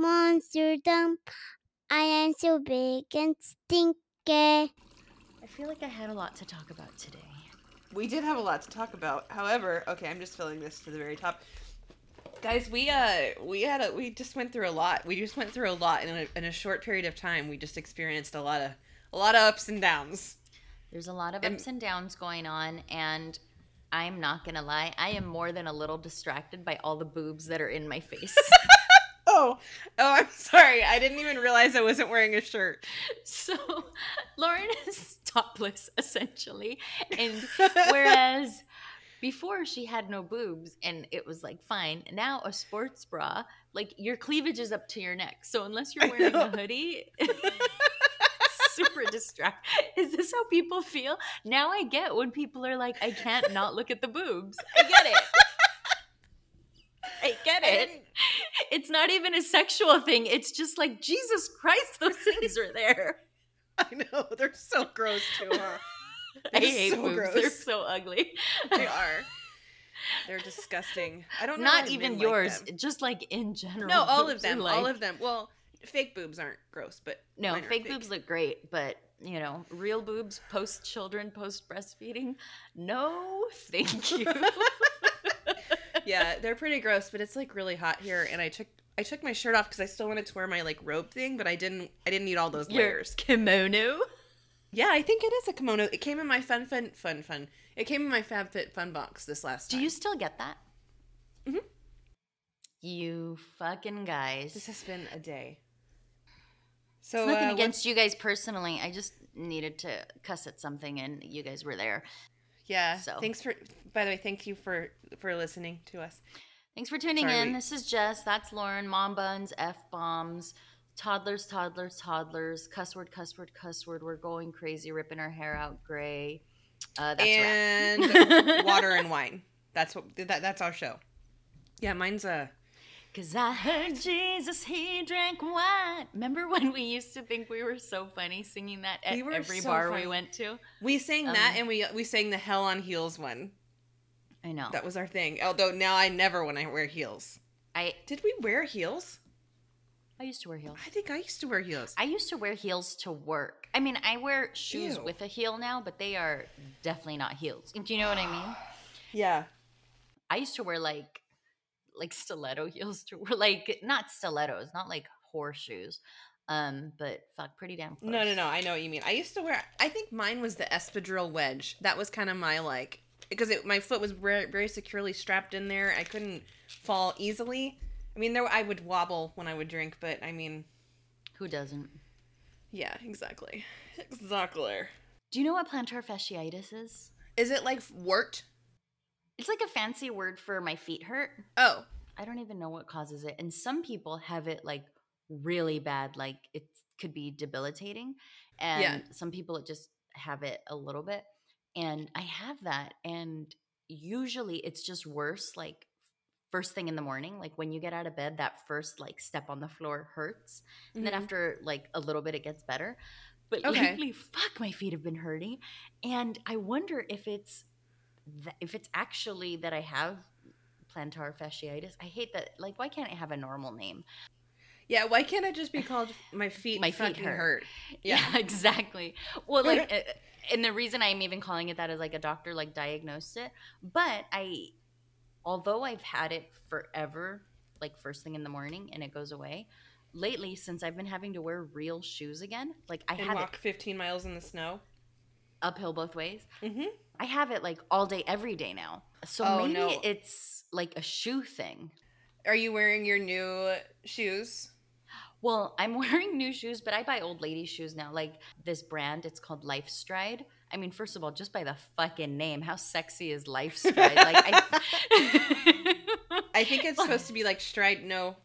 call monster, monster dump. I am so big and stinky. I feel like I had a lot to talk about today. We did have a lot to talk about. However, okay, I'm just filling this to the very top. Guys, we uh we had a we just went through a lot. We just went through a lot in a, in a short period of time. We just experienced a lot of a lot of ups and downs. There's a lot of And- ups and downs going on, and I'm not gonna lie, I am more than a little distracted by all the boobs that are in my face. Oh, oh, I'm sorry. I didn't even realize I wasn't wearing a shirt. so Lauren is topless essentially, and whereas before she had no boobs and it was like fine, now a sports bra, like your cleavage is up to your neck. So unless you're wearing a hoodie. Super distract. Is this how people feel? Now I get when people are like, I can't not look at the boobs. I get it. I get it. It's not even a sexual thing. It's just like Jesus Christ, those things are there. I know they're so gross too. Huh? I They're hate so boobs. They're so ugly. They are. They're disgusting. I don't know. Not even like yours, them. just like in general. No, all of them. are all of them. Well, fake boobs aren't gross, but No, are fake, boobs look great, but you know, real boobs post children, post breastfeeding. No, thank you. Yeah, they're pretty gross, but it's like really hot here, and I took I took my shirt off because I still wanted to wear my like robe thing, but I didn't I didn't need all those Your layers. kimono. Yeah, I think it is a kimono. It came in my fun fun fun fun. It came in my FabFitFun box this last Time. Do you still get that? Mhm. You fucking guys. This has been a day. So it's nothing uh, against you guys personally. I just needed to cuss at something, and you guys were there. Yeah. So. Thanks for. By the way, thank you for for listening to us. Thanks for tuning Sorry, in. we- This is Jes. That's Lauren. Mom buns, f bombs, toddlers, toddlers, toddlers, cuss word, cuss word, cuss word. We're going crazy, ripping our hair out gray. Uh, that's a wrap. and water and wine. That's what that, that's our show. Yeah, mine's a. Cause I heard Jesus, he drank wine. Remember when we used to think we were so funny singing that at We every so bar funny. we went to? We sang that Um, and we we sang the Hell on Heels one. I know. That was our thing. Although now I never when I wear heels. I Did we wear heels? I used to wear heels. I think I used to wear heels. I used to wear heels to work. I mean, I wear shoes Ew. with a heel now, but they are definitely not heels. Do you know what I mean? yeah. I used to wear like like stiletto heels to wear like not stilettos, not like horseshoes. Um, but fuck, pretty damn close. No, no, no. I know what you mean. I used to wear. I think mine was the espadrille wedge. That was kind of my like because it, my foot was very, very securely strapped in there. I couldn't fall easily. I mean, there I would wobble when I would drink, but I mean, Who doesn't? yeah, exactly, exactly. Do you know what plantar fasciitis is? Is it like wart? It's like a fancy word for my feet hurt. Oh, I don't even know what causes it. And some people have it like really bad, like it could be debilitating. And Yeah. some people just have it a little bit. And I have that. And usually it's just worse, like first thing in the morning. Like when you get out of bed, that first like step on the floor hurts. And then Mhm. after like a little bit, it gets better. But Okay. lately, fuck, my feet have been hurting. And I wonder if it's th- if it's actually that I have plantar fasciitis. I hate that. Like, why can't it have a normal name? yeah. Why can't it just be called my feet? My feet hurt. hurt. Yeah, Yeah. exactly. Well, like, uh, and the reason I'm even calling it that is like a doctor like diagnosed it. But I, although I've had it forever, like first thing in the morning, and it goes away. Lately, since I've been having to wear real shoes again, like I And have walk it 15 miles in the snow. uphill both ways. Mm-hmm. I have it like all day, every day now. So Oh, maybe no. it's like a shoe thing. Are you wearing your new shoes? Well, I'm wearing new shoes, but I buy old lady shoes now. Like this brand, it's called LifeStride. I mean, first of all, just by the fucking name, how sexy is Life Stride? like, I, I think it's supposed to be like stride. No,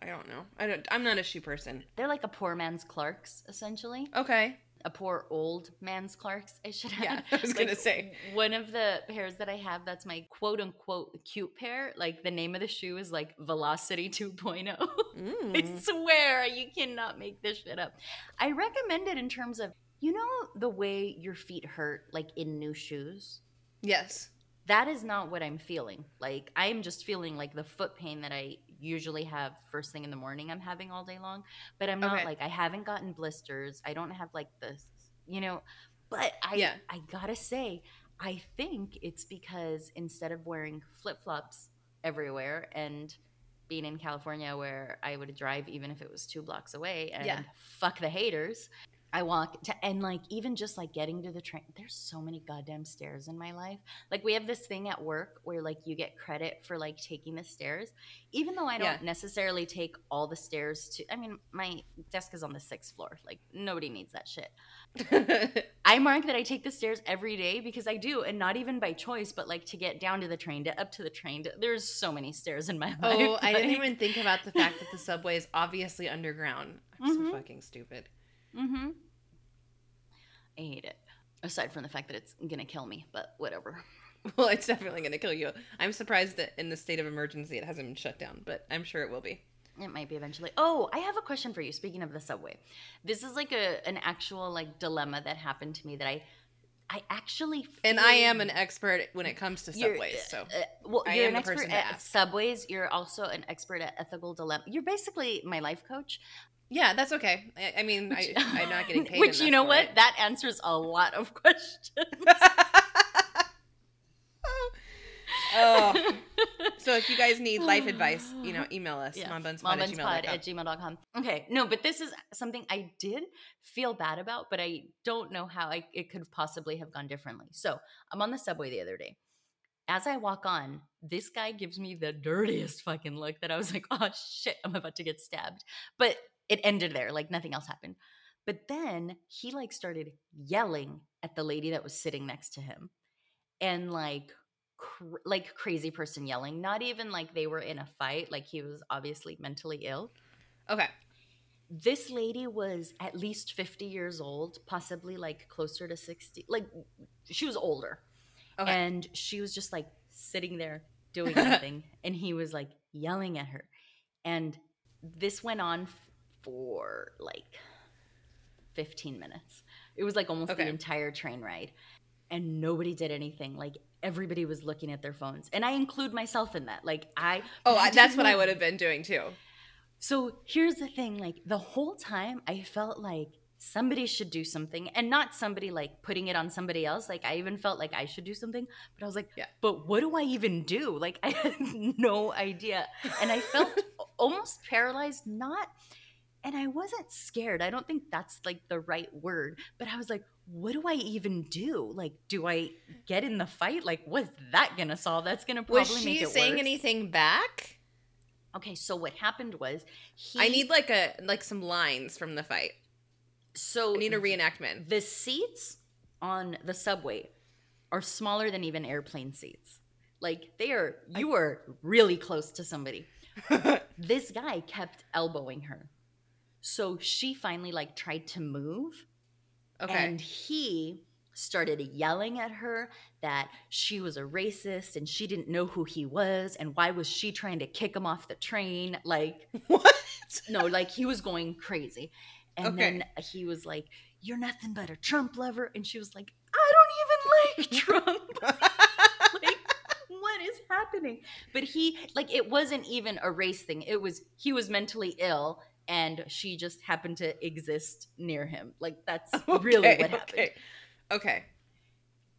I don't know. I don't. I'm not a shoe person. they're like a poor man's Clarks, essentially. Okay. A poor old man's Clarks, I should Yeah, add. I was gonna say. one of the pairs that I have that's my quote unquote cute pair. Like the name of the shoe is like Velocity 2.0. I Mm. swear you cannot make this shit up. I recommend it in terms of you know the way your feet hurt like in new shoes. Yes. That is not what I'm feeling. Like I am just feeling like the foot pain that I usually have first thing in the morning. I'm having all day long, but I'm not Okay. like I haven't gotten blisters. I don't have like this, you know. But I Yeah. I gotta say, I think it's because instead of wearing flip flops everywhere and being in California where I would drive even if it was two blocks away and Yeah. fuck the haters. I walk to and like even just like getting to the train. There's so many goddamn stairs in my life. Like we have this thing at work where like you get credit for like taking the stairs, even though I don't Yeah. necessarily take all the stairs to. I mean, my desk is on the sixth floor. Like nobody needs that shit. I mark that I take the stairs every day because I do, and not even by choice, but like to get down to the train, to up to the train. To, there's so many stairs in my life. oh, I didn't even think about the fact that the subway is obviously underground. I'm Mhm. so fucking stupid. Mm-hmm. I hate it. Aside from the fact that it's gonna kill me, but whatever. Well, it's definitely going to kill you. I'm surprised that in the state of emergency it hasn't been shut down, but I'm sure it will be. It might be eventually. Oh, I have a question for you. Speaking of the subway, this is like a an actual like dilemma that happened to me that I I actually And I am an expert when it comes to subways, so uh, well, I you're am an the expert person at ask. subways. You're also an expert at ethical dilemma. You're basically my life coach. Yeah, that's okay. I, I mean, I, I'm not getting paid. Which you know what? it. That answers a lot of questions. oh. So if you guys need life advice, you know, email us, Yeah. mombunspod at gmail.com. at gmail.com. Okay, no, but this is something I did feel bad about, but I don't know how I, it could possibly have gone differently. So I'm on the subway the other day. As I walk on, this guy gives me the dirtiest fucking look that I was like, oh shit, I'm about to get stabbed. But it ended there, like nothing else happened. But then he like started yelling at the lady that was sitting next to him and like cr- like crazy person yelling not even like they were in a fight like he was obviously mentally ill Okay. this lady was at least 50 years old possibly like closer to 60 like she was older Okay. and she was just like sitting there doing nothing and he was like yelling at her and this went on for like 15 minutes it was like almost Okay. the entire train ride and nobody did anything like everybody was looking at their phones and i include myself in that like i Oh, I, that's what I would have been doing too. so here's the thing like the whole time I felt like somebody should do something and not somebody like putting it on somebody else. Like I even felt like I should do something, but I was like, Yeah. but what do I even do? Like I had no idea. And I felt almost paralyzed, not and I wasn't scared. I don't think that's like the right word, but I was like, what do I even do? Like, do I get in the fight? Like, what's that gonna solve? That's gonna probably Was she saying worse. anything back? Okay, so what happened was he I need like a like some lines from the fight. so I need a reenactment. the seats on the subway are smaller than even airplane seats. Like they are you are really close to somebody. This guy kept elbowing her. So she finally like tried to move Okay. and he started yelling at her that she was a racist and she didn't know who he was and why was she trying to kick him off the train like what? no, like he was going crazy. And Okay. then he was like, You're nothing but a Trump lover. And she was like, I don't even like Trump. like, what is happening? But he, like, it wasn't even a race thing. It was, he was mentally ill and she just happened to exist near him. Like, that's really Okay, what happened Okay. Okay.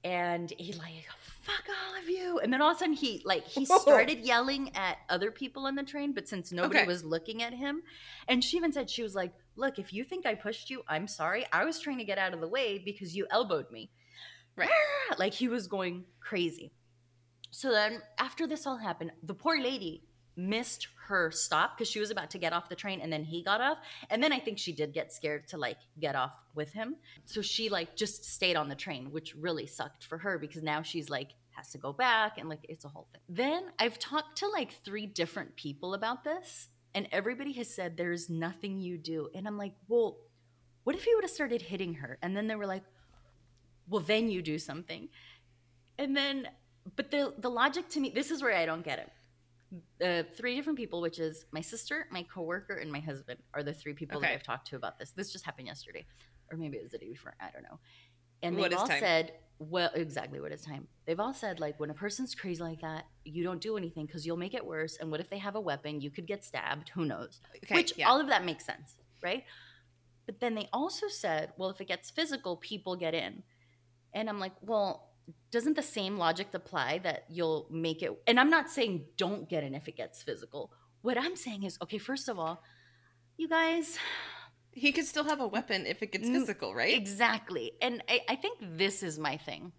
and he like fuck all of you and then all of a sudden he like he started yelling at other people on the train but since nobody Okay. was looking at him and she even said she was like look if you think i pushed you i'm sorry i was trying to get out of the way because you elbowed me Right. Ah, like he was going crazy so then after this all happened the poor lady missed her stop because she was about to get off the train and then he got off. And then i think she did get scared to like get off with him. So she like just stayed on the train which really sucked for her because now she's like has to go back and like it's a whole thing. Then i've talked to like three different people about this and everybody has said there's nothing you do. And i'm like well what if he would have started hitting her? And then they were like well then you do something. And then but the the logic to me this is where i don't get it uh, three different people, which is my sister, my coworker, and my husband, are the three people that I've talked to about this. This just happened yesterday, or maybe it was the day before. I don't know. And they've all time? said, well, exactly what is time. They've all said, like, when a person's crazy like that, you don't do anything because you'll make it worse. And what if they have a weapon? You could get stabbed. Who knows? Okay, Which yeah. all of that makes sense, right? But then they also said, well, if it gets physical, people get in. And I'm like, well, doesn't the same logic apply that you'll make it? And I'm not saying don't get in if it gets physical. What I'm saying is, okay, first of all, you guys, he could still have a weapon if it gets Mm, physical, right? Exactly. And I, I think this is my thing.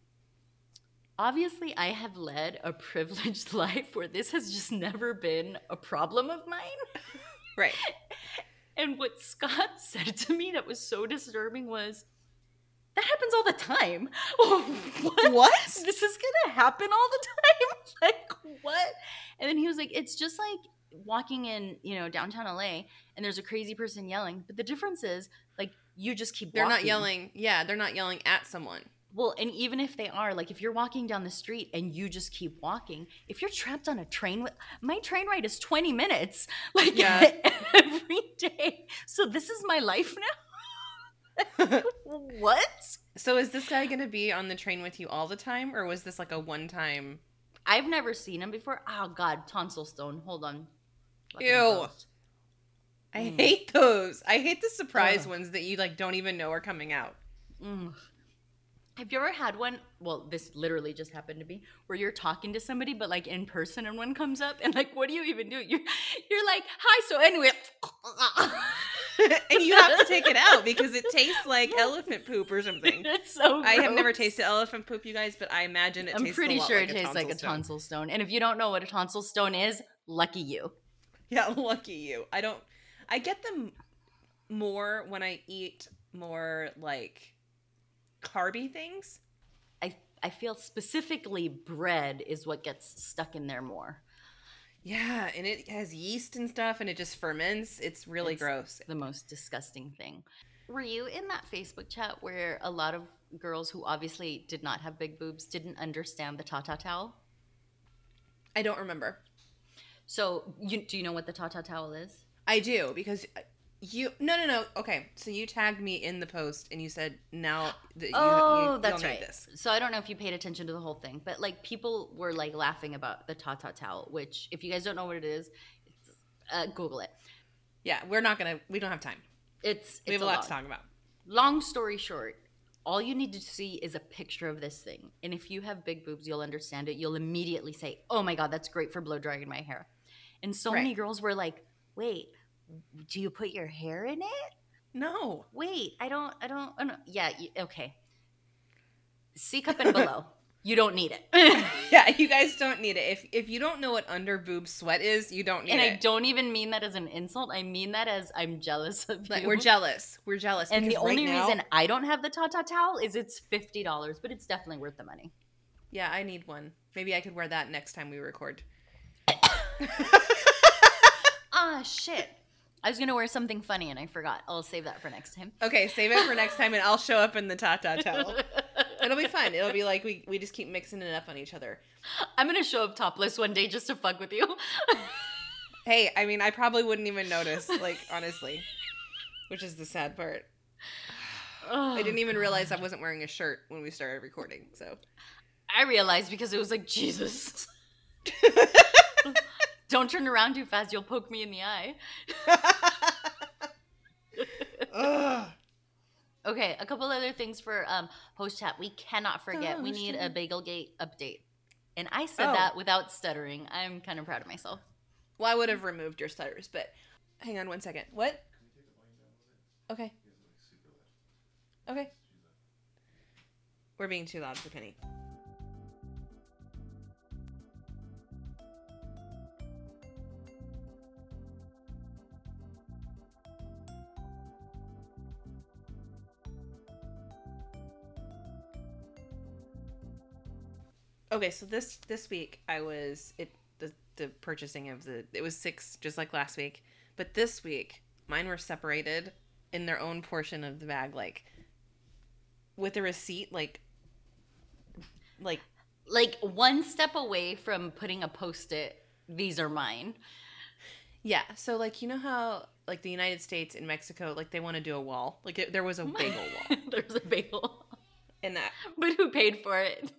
Obviously, I have led a privileged life where this has just never been a problem of mine. Right. And what Scott said to me that was so disturbing was, that happens all the time. what? What? This is gonna happen all the time. like what? And then he was like, it's just like walking in, you know, downtown LA and there's a crazy person yelling. But the difference is, like, you just keep They're not yelling. Yeah, they're not yelling at someone. Well, and even if they are, like if you're walking down the street and you just keep walking, if you're trapped on a train, with my train ride is 20 minutes, like Yeah. every day. So this is my life now. what? So is this guy going to be on the train with you all the time, or was this like a one-time? I've never seen him before. Oh God, tonsil stone. Hold on. Fucking Ew. gross. I Mm. hate those. I hate the surprise Ugh. ones that you like don't even know are coming out. Mm. Have you ever had one? Well, this literally just happened to me where you're talking to somebody, but like in person, and one comes up, and like, what do you even do? You're you're like, hi. So anyway, and you have to take it out because it tastes like elephant poop or something. it's so. I have never tasted elephant poop, you guys, but I imagine it I'm tastes pretty sure like it tastes like a stone. tonsil stone. And if you don't know what a tonsil stone is, lucky you. Yeah, lucky you. I don't. I get them more when I eat more like carby things. I I feel specifically bread is what gets stuck in there more. Yeah, and it has yeast and stuff, and it just ferments. It's really It's gross. The most disgusting thing. Were you in that Facebook chat where a lot of girls who obviously did not have big boobs didn't understand the Ta-Ta towel? I don't remember. So, you, do you know what the Ta-Ta towel is? I do because you. No, no, no. Okay, so you tagged me in the post, and you said now that you. Oh, you, that's right. This. So I don't know if you paid attention to the whole thing, but like people were like laughing about the Ta-Ta towel, which if you guys don't know what it is, it's, uh, Google it. Yeah, we're not gonna. We don't have time. It's, We it's have a lot to talk about. Long story short, all you need to see is a picture of this thing, and if you have big boobs, you'll understand it. You'll immediately say, "Oh my god, that's great for blow drying my hair." And so many girls were like, "Wait, do you put your hair in it?" No. Wait, I don't, I don't, I don't yeah, you, okay. C cup and below. You don't need it. Yeah, you guys don't need it. If if you don't know what under boob sweat is, you don't need it. and I don't even mean that as an insult. I mean that as I'm jealous of Like, you. we're jealous. We're jealous. and the right only now- reason I don't have the Ta-Ta towel is it's fifty dollars, but it's definitely worth the money. Yeah, I need one. Maybe I could wear that next time we record. Ah, shit. I was gonna wear something funny and I forgot. I'll save that for next time. Okay, save it for next time, and I'll show up in the Ta-Ta towel. It'll be fun. It'll be like we, we just keep mixing it up on each other. I'm gonna show up topless one day just to fuck with you. Hey, I mean, I probably wouldn't even notice, like, honestly, which is the sad part. I didn't even realize I wasn't wearing a shirt when we started recording, so. I realized because it was like Jesus. Don't turn around too fast. You'll poke me in the eye. Ugh. Okay, a couple other things for um, post chat. We cannot forget. we need a. Bagelgate update. And I said Oh. that without stuttering. I'm kind of proud of myself. Well, I would have removed your stutters, but hang on one second. What? Okay. Okay. We're being too loud for Penny. Okay, so this this week I was it the the purchasing of the it was six just like last week, but this week mine were separated in their own portion of the bag, like with a receipt, like like Like one step away from putting a post it, these are mine. yeah. So like you know how like the United States and Mexico like they want to do a wall, like it, there was a bagel wall. There's a bagel. And that, But who paid for it?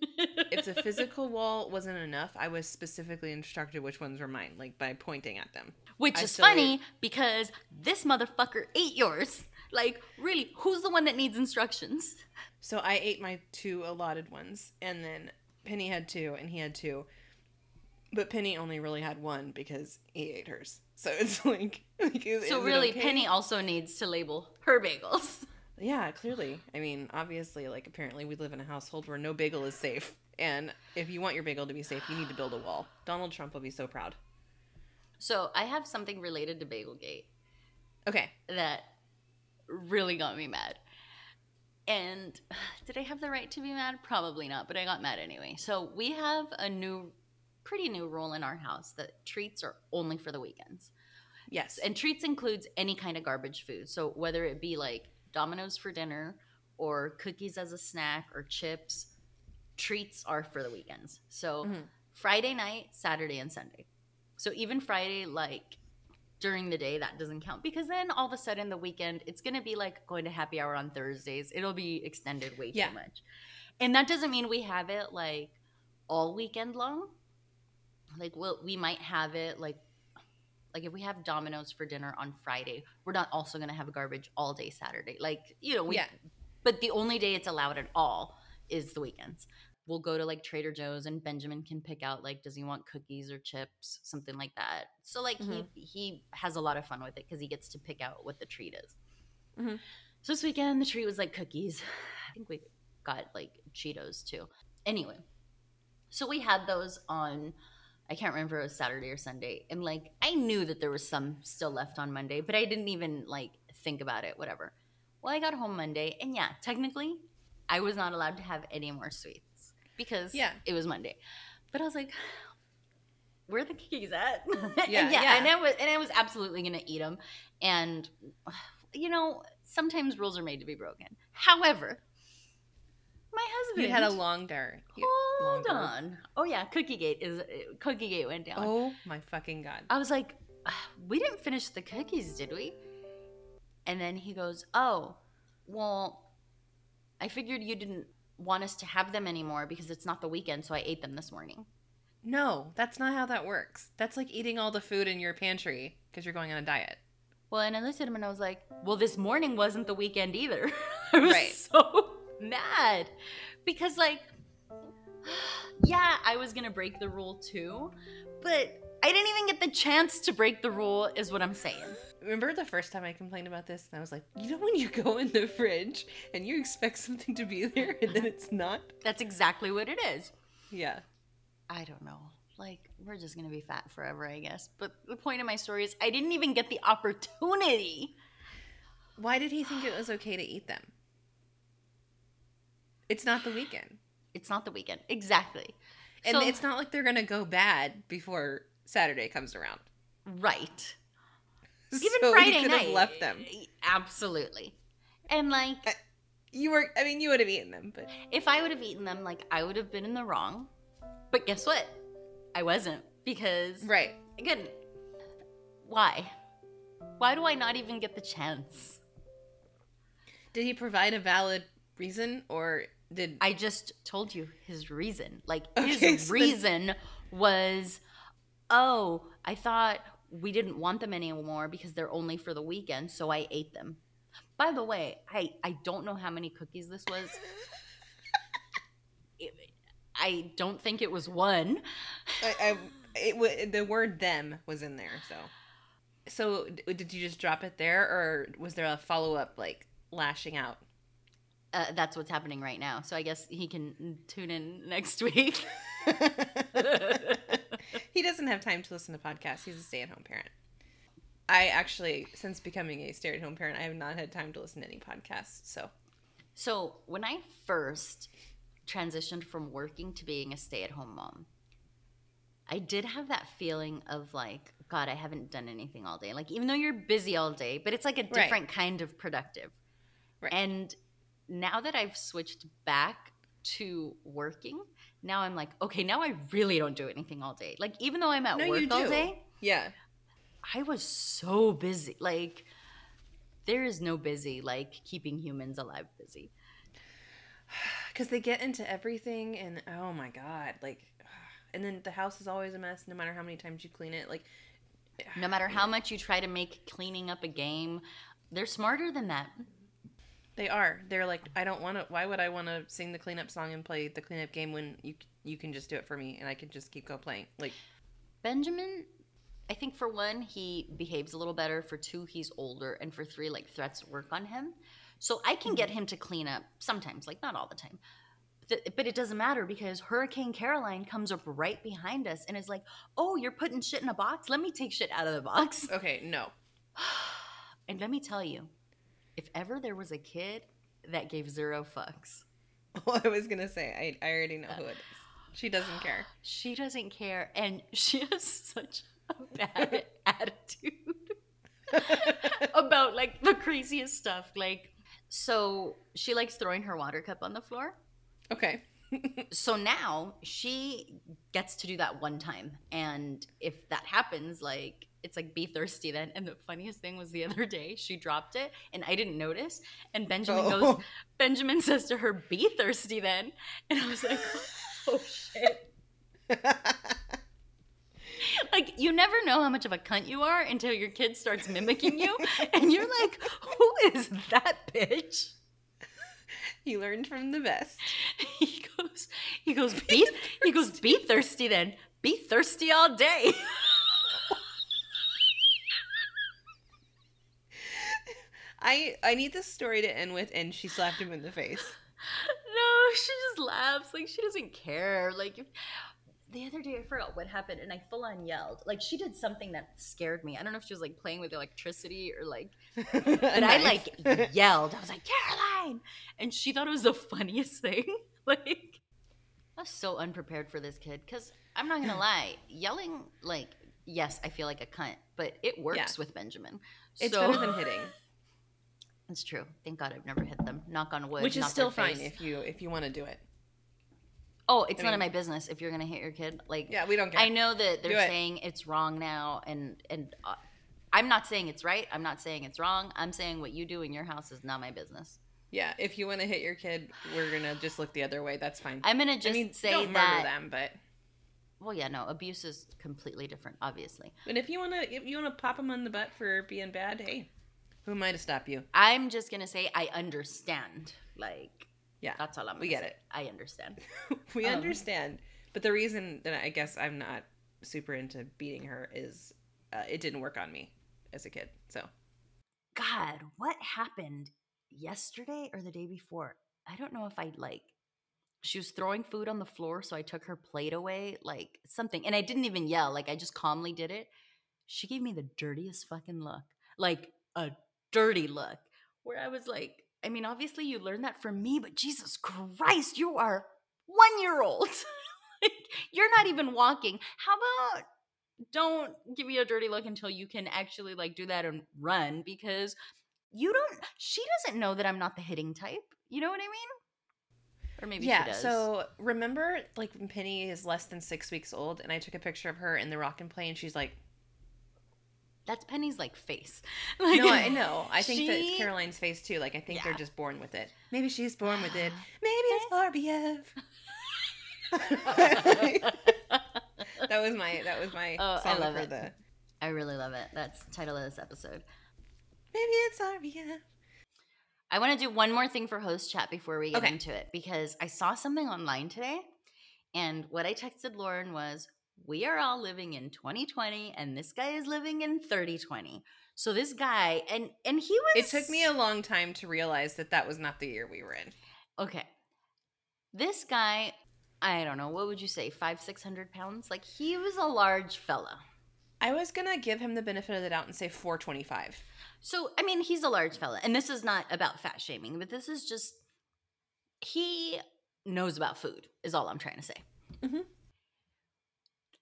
If the physical wall wasn't enough, I was specifically instructed which ones were mine, like by pointing at them. Which I is still funny because this motherfucker ate yours. Like, really, who's the one that needs instructions? So I ate my two allotted ones, and then Penny had two, and he had two. But Penny only really had one because he ate hers. So it's like, like is, So is really, okay? Penny also needs to label her bagels. Yeah, clearly. I mean, obviously, like apparently, we live in a household where no bagel is safe, and if you want your bagel to be safe, you need to build a wall. Donald Trump will be so proud. So I have something related to Bagelgate Okay. that really got me mad. And did I have the right to be mad? Probably not, but I got mad anyway. So we have a new, pretty new rule in our house that treats are only for the weekends. Yes. And treats includes any kind of garbage food. So whether it be like Domino's for dinner or cookies as a snack or chips, treats are for the weekends. So Mhm. Friday night, Saturday, and Sunday. So even Friday, like during the day, that doesn't count because then all of a sudden the weekend, it's gonna be like going to happy hour on Thursdays. It'll be extended way Yeah. too much. And that doesn't mean we have it like all weekend long. Like we'll, we might have it like like if we have Domino's for dinner on Friday, we're not also gonna have garbage all day Saturday. Like you know, we, Yeah. But the only day it's allowed at all is the weekends. We'll go to like Trader Joe's and Benjamin can pick out like does he want cookies or chips, something like that. So like Mhm. he he has a lot of fun with it because he gets to pick out what the treat is. Mhm. So this weekend the treat was like cookies. I think we got like Cheetos too. Anyway, so we had those on I can't remember if it was Saturday or Sunday. And like I knew that there was some still left on Monday, but I didn't even like think about it, whatever. Well, I got home Monday and yeah, technically I was not allowed to have any more sweets because Yeah. it was Monday. But I was like where are the cookies at? Yeah, and yeah, yeah. and I was and I was absolutely gonna eat them. And you know, sometimes rules are made to be broken. However, my husband You had a long day. Hold on. Oh yeah, Cookie Gate is Cookie Gate went down. Oh my fucking god. I was like, "Ah, we didn't finish the cookies, did we? And then he goes, oh, well, I figured you didn't want us to have them anymore because it's not the weekend, so I ate them this morning. No, that's not how that works. That's like eating all the food in your pantry because you're going on a diet. Well, and I looked at him and I was like, well, this morning wasn't the weekend either. I was Right. so mad because, like, yeah, I was gonna break the rule too, but I didn't even get the chance to break the rule, is what I'm saying. Remember the first time I complained about this? And I was like, you know, when you go in the fridge and you expect something to be there and then it's not? That's exactly what it is. Yeah. I don't know. Like, we're just gonna be fat forever, I guess. But the point of my story is, I didn't even get the opportunity. Why did he think it was okay to eat them? It's not the weekend. It's not the weekend. Exactly. And So- it's not like they're going to go bad before Saturday comes around. right. Even So Friday could night. have left them. Absolutely. And like, uh, You were, I mean, you would have eaten them, but if I would have eaten them, like, I would have been in the wrong. But guess what? I wasn't because right. I couldn't. Why? Why do I not even get the chance? Did he provide a valid reason or did I just told you his reason. Like Okay, his so then- reason was, oh, I thought we didn't want them anymore because they're only for the weekend, so I ate them. By the way, I I don't know how many cookies this was. It- I don't think it was one. I, I it, w- the word them was in there, so. So d- did you just drop it there or was there a follow-up like lashing out? Uh, that's what's happening right now. So I guess he can tune in next week. he doesn't have time to listen to podcasts. He's a stay-at-home parent. I actually, since becoming a stay-at-home parent, I have not had time to listen to any podcasts. So So when I first transitioned from working to being a stay-at-home mom, I did have that feeling of like, God, I haven't done anything all day. Like even though you're busy all day, but it's like a different kind of productive. Right. And now that I've switched back to working, now I'm like, okay, now I really don't do anything all day. Like even though I'm at No, work all day, yeah, I was so busy. Like there is no busy like keeping humans alive busy. because they get into everything, and oh my god, like, and then the house is always a mess, no matter how many times you clean it. Like, No matter how much you try to make cleaning up a game, they're smarter than that. They are. They're like, I don't want to. Why would I want to sing the cleanup song and play the cleanup game when you you can just do it for me and I can just keep go playing? Like, Benjamin, I think for one, he behaves a little better. For two, he's older. And for three, like threats work on him. So I can get mm-hmm. him to clean up sometimes, like not all the time. But it doesn't matter because Hurricane Caroline comes up right behind us and is like, Oh, you're putting shit in a box? Let me take shit out of the box. okay, no. And let me tell you, if ever there was a kid that gave zero fucks, Well, I was gonna say, I I already know who it is. She doesn't care. she doesn't care. And she has such a bad attitude. about like the craziest stuff. Like, so she likes throwing her water cup on the floor. okay. So now she gets to do that one time. And if that happens, like, it's like be thirsty then. And the funniest thing was the other day, she dropped it and I didn't notice. And Benjamin Oh. goes, Benjamin says to her, be thirsty then. And I was like, oh shit. Like, you never know how much of a cunt you are until your kid starts mimicking you. and you're like, who is that bitch? He learned from the best. He goes, he goes, be, he goes, be thirsty then. Be thirsty all day. I I need this story to end with, and she slapped him in the face. no, she just laughs. Like, she doesn't care. Like, the other day, I forgot what happened, and I full on yelled. Like, she did something that scared me. I don't know if she was like playing with electricity or like but But I like yelled. I was like, Caroline! And she thought it was the funniest thing. like, I was so unprepared for this kid because I'm not going to lie. Yelling, like, yes, I feel like a cunt, but it works Yeah. with Benjamin. it's So- better than hitting, It's true. Thank God I've never hit them. Knock on wood. which is still fine face. if you if you want to do it. Oh, it's I none of my business if you're going to hit your kid. Like, Yeah, we don't care. I know that they're saying it's wrong now, and and uh, I'm not saying it's right. I'm not saying it's wrong. I'm saying what you do in your house is not my business. Yeah, if you want to hit your kid, we're gonna just look the other way. That's fine. I'm gonna just I mean, say don't that. murder them, but Well, yeah, no, abuse is completely different, obviously. but if you wanna if you wanna pop them on the butt for being bad, hey, who am I to stop you? I'm just gonna say I understand. Like, Yeah, that's all I'm. Gonna we get say. it. I understand. we Um, understand. But the reason that I guess I'm not super into beating her is uh, it didn't work on me as a kid. So God, what happened yesterday or the day before? I don't know if I like. She was throwing food on the floor, so I took her plate away, like something, and I didn't even yell. Like I just calmly did it. She gave me the dirtiest fucking look, like a dirty look, where I was like, I mean, obviously you learned that from me, but Jesus Christ, you are one year old. like, you're not even walking. How about don't give me a dirty look until you can actually like do that and run because you don't she doesn't know that I'm not the hitting type. You know what I mean? Or maybe she yeah. does. So remember, like when Penny is less than six weeks old, and I took a picture of her in the rock and play, and she's like, that's Penny's like face. Like, "No, I know. I think that she- it's Caroline's face too. Like I think they're just born with it. Maybe she's born with it. Maybe it's RBF." that was my that was my Oh, I love for it. the I really love it. That's the title of this episode. maybe it's RBF. I want to do one more thing for host chat before we get Okay. into it because I saw something online today, and what I texted Lauren was, "We are all living in 2020, and this guy is living in 3020." So this guy, and and he was. It took me a long time to realize that that was not the year we were in. okay. This guy, I don't know, what would you say, five six hundred pounds? Like he was a large fella. I was gonna give him the benefit of the doubt and say 425. So, I mean, he's a large fella, and this is not about fat shaming, but this is just he knows about food, is all I'm trying to say. Mhm.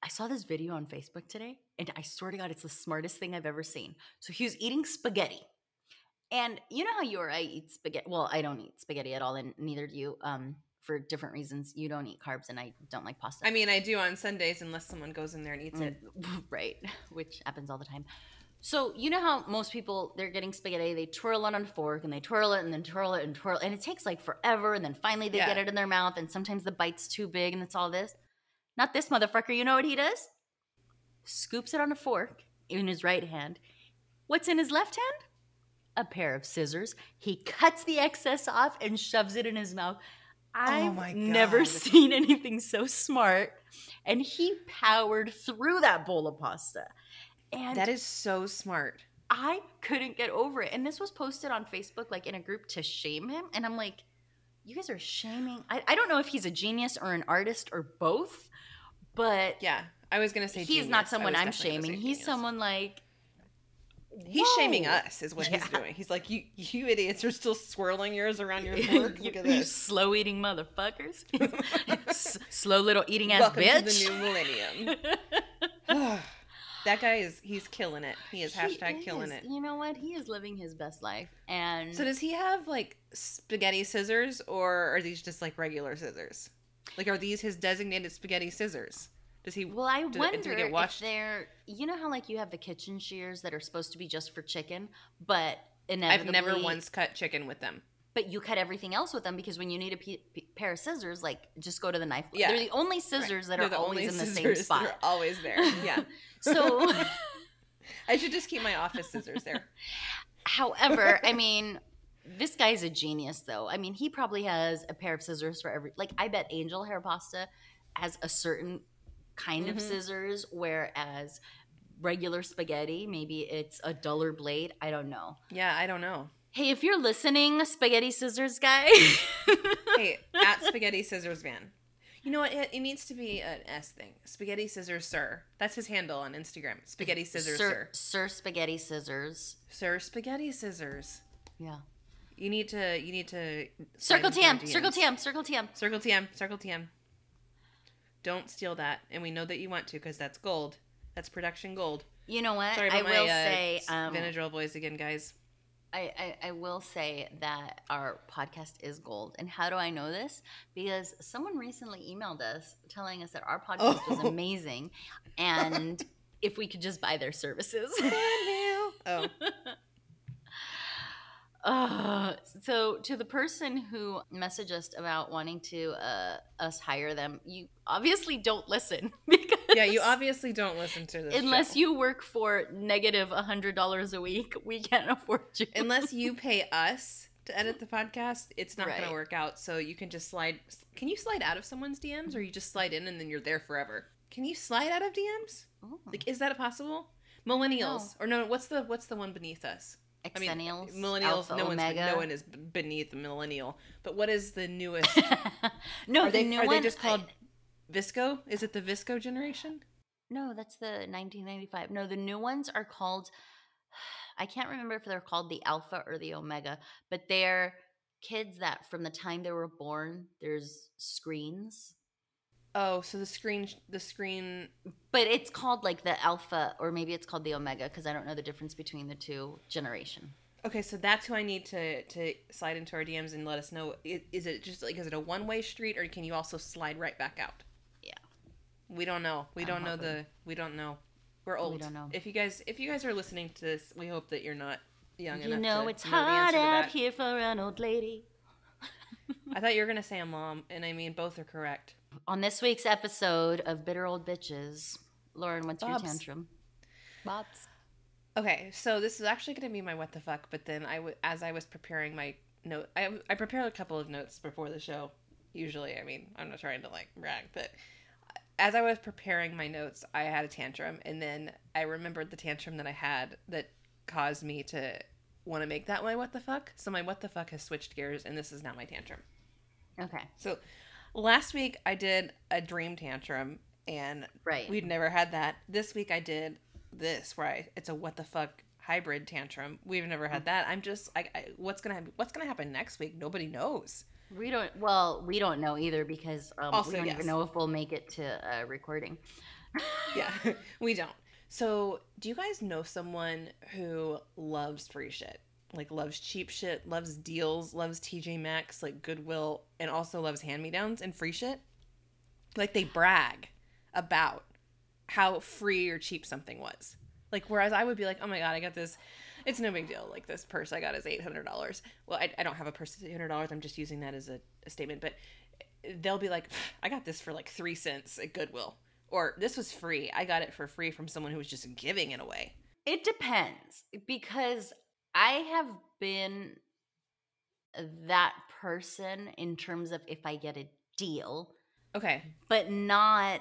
I saw this video on Facebook today, and I swear to God, it's the smartest thing I've ever seen. So he was eating spaghetti. And you know how you or I eat spaghetti? Well, I don't eat spaghetti at all, and neither do you, um, for different reasons. You don't eat carbs, and I don't like pasta. I mean, I do on Sundays unless someone goes in there and eats it. Mm, right, which happens all the time. So you know how most people they're getting spaghetti, they twirl it on a fork and they twirl it and then twirl it and twirl, and it takes like forever, and then finally they Yeah. get it in their mouth, and sometimes the bite's too big, and it's all this. Not this motherfucker. You know what he does? Scoops it on a fork in his right hand. What's in his left hand? A pair of scissors. He cuts the excess off and shoves it in his mouth. Oh I've Oh never seen anything so smart. And he powered through that bowl of pasta. And That is so smart. I couldn't get over it. And this was posted on Facebook, like in a group to shame him. And I'm like, you guys are shaming. I, I don't know if he's a genius or an artist or both, but Yeah, I was gonna say he's genius. not someone I'm shaming. He's genius. someone like. He's shaming us, is what he's doing. He's like, you, you idiots are still swirling yours around your fork. you, Look at you slow eating motherfuckers. S- slow little eating ass Welcome bitch. to the new millennium. that guy is he's killing it. He is hashtag He killing is. it. You know what? He is living his best life. And So does he have like spaghetti scissors or are these just like regular scissors? Like are these his designated spaghetti scissors? Does he Well, I Do- wonder get if they're. You know how like you have the kitchen shears that are supposed to be just for chicken, but inevitably, I've never once cut chicken with them. But you cut everything else with them because when you need a p- p- pair of scissors, like just go to the knife. Yeah. They're the only scissors that They're are the always in the same spot. They're always there. Yeah. So, I should just keep my office scissors there. however, I mean, this guy's a genius, though. I mean, he probably has a pair of scissors for every. Like, I bet Angel Hair Pasta has a certain kind of Mhm. scissors, whereas regular spaghetti, maybe it's a duller blade. I don't know. Yeah, I don't know. Hey, if you're listening, spaghetti scissors guy. Hey, at spaghetti scissors van. You know what? It, it needs to be an S thing. Spaghetti scissors sir. That's his handle on Instagram. Spaghetti scissors sir. Sir, Sir Spaghetti Scissors. Sir spaghetti scissors. Yeah. You need to you need to Circle slide into our TM, Circle TM, Circle TM. Circle TM, Circle TM. Don't steal that, and we know that you want to because that's gold. That's production gold. You know what? Sorry I about will my uh, say, um, Benadryl boys again, guys. I, I, I will say that our podcast is gold. And how do I know this? Because someone recently emailed us telling us that our podcast was Oh. amazing and if we could just buy their services. Oh, Uh, so to the person who messaged us about wanting to uh, us hire them, you obviously don't listen because yeah. You obviously don't listen to this. unless show. you work for negative a hundred dollars a week, we can't afford you. unless you pay us to edit the podcast, it's not going to work out. So you can just slide. Can you slide out of someone's DMs, or you just slide in and then you're there forever? Can you slide out of DMs? Ooh. Like, is that possible? Millennials, or no? What's the what's the one beneath us? I mean, millennials. Alpha, no one's no one is beneath millennial. But what is the newest? no, are the they new are one, they just called I- VSCO? Is it the VSCO generation? no, that's the 1995. No, the new ones are called. I can't remember if they're called the Alpha or the Omega, but they're kids that from the time they were born, there's screens. Oh, so the screen the screen But it's called like the Alpha, or maybe it's called the Omega, because I don't know the difference between the two generation. Okay, so that's who I need to to slide into our DMs and let us know. Is, is it just like is it a one way street or can you also slide right back out? Yeah. We don't know. We I'm don't know the. We don't know. We're old. We don't know. If you guys if you guys are listening to this, we hope that you're not young You enough know to it's know hard out here for an old lady. I thought you were gonna say a mom, and I mean both are correct. On this week's episode of Bitter Old Bitches, Lauren, what's Bobs. your tantrum? Bob's. Okay, so this is actually going to be my what the fuck, but then I w- as I was preparing my note, I, I prepare a couple of notes before the show. Usually, I mean, I'm not trying to like brag, but as I was preparing my notes, I had a tantrum, and then I remembered the tantrum that I had that caused me to want to make that my what the fuck. So my what the fuck has switched gears, and this is now my tantrum. Okay. So last week I did a dream tantrum, and Right. We'd never had that. This week I did this where I it's a what the fuck hybrid tantrum. We've never had that. I'm just I, I what's gonna happen, what's gonna happen next week? Nobody knows. We don't. Well, we don't know either because um, Also, we don't yes. even know if we'll make it to uh, recording. Yeah, we don't. So, do you guys know someone who loves free shit? Like loves cheap shit, loves deals, loves TJ Maxx, like Goodwill, and also loves hand me downs and free shit? Like they brag about how free or cheap something was. Like whereas I would be like, oh my god, I got this. It's no big deal. Like this purse I got is eight hundred dollars. Well, I, I don't have a purse eight hundred dollars. I'm just using that as a, a statement. But they'll be like, I got this for like three cents at Goodwill, or this was free. I got it for free from someone who was just giving it away. It depends because I have been that person in terms of if I get a deal, Okay, but not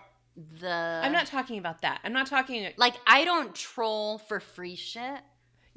the. I'm not talking about that. I'm not talking. like I don't troll for free shit.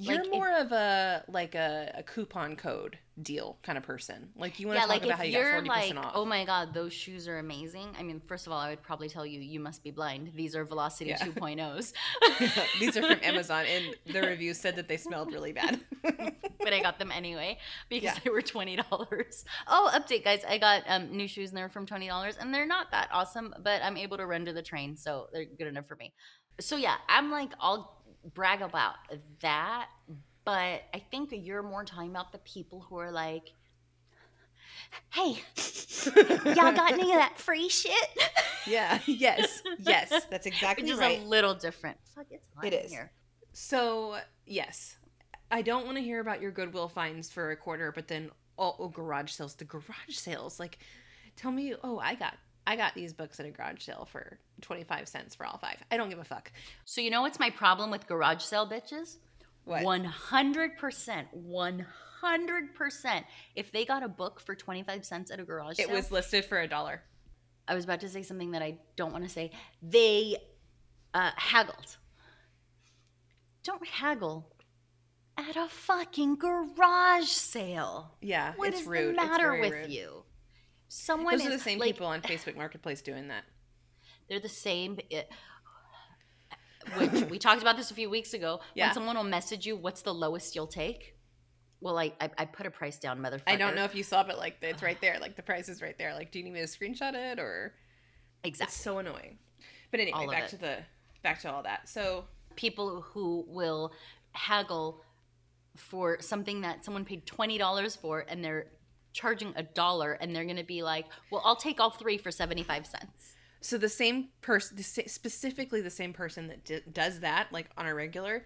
You're like, if- more of a like a, a coupon code deal kind of person. Like you want to Yeah, talk like about how you got forty like, percent off. oh my god, those shoes are amazing. I mean, first of all, I would probably tell you you must be blind. These are Velocity Yeah. 2.0s. These are from Amazon, and the review said that they smelled really bad. but I got them anyway because Yeah. they were twenty dollars. Oh, update, guys! I got um, new shoes and they're from twenty dollars, and they're not that awesome, but I'm able to to the train, so they're good enough for me. So yeah, I'm like, I'll brag about that, but I think you're more talking about the people who are like, "Hey, y'all got any of that free shit?" yeah. Yes. Yes. That's exactly Which is right. a little different. Fuck, it's hot It is. here. So yes, I don't want to hear about your Goodwill finds for a quarter, but then oh, oh garage sales, the garage sales. Like, tell me, oh, I got I got these books at a garage sale for twenty five cents for all five. I don't give a fuck. So you know what's my problem with garage sale bitches? What? One hundred percent, one hundred percent. If they got a book for twenty five cents at a garage It was listed for a dollar. I was about to say something that I don't want to say. They uh, haggled. Don't haggle at a fucking garage sale. Yeah, What it's is rude. the matter with rude. you? Someone Those are the same like, people on Facebook Marketplace doing that. They're the same. It, which we talked about this a few weeks ago. Yeah. When someone will message you, "What's the lowest you'll take?" Well, I I, I put a price down, motherfucker. I don't know if you saw, but like it's right there. Like the price is right there. Like, do you need me to screenshot it or? Exactly. It's so annoying. But anyway, back it. to the back to all that. So people who will haggle for something that someone paid twenty dollars for, and they're charging a dollar, and they're going to be like, "Well, I'll take all three for seventy five cents." so the same person, specifically the same person that d- does that, like on a regular,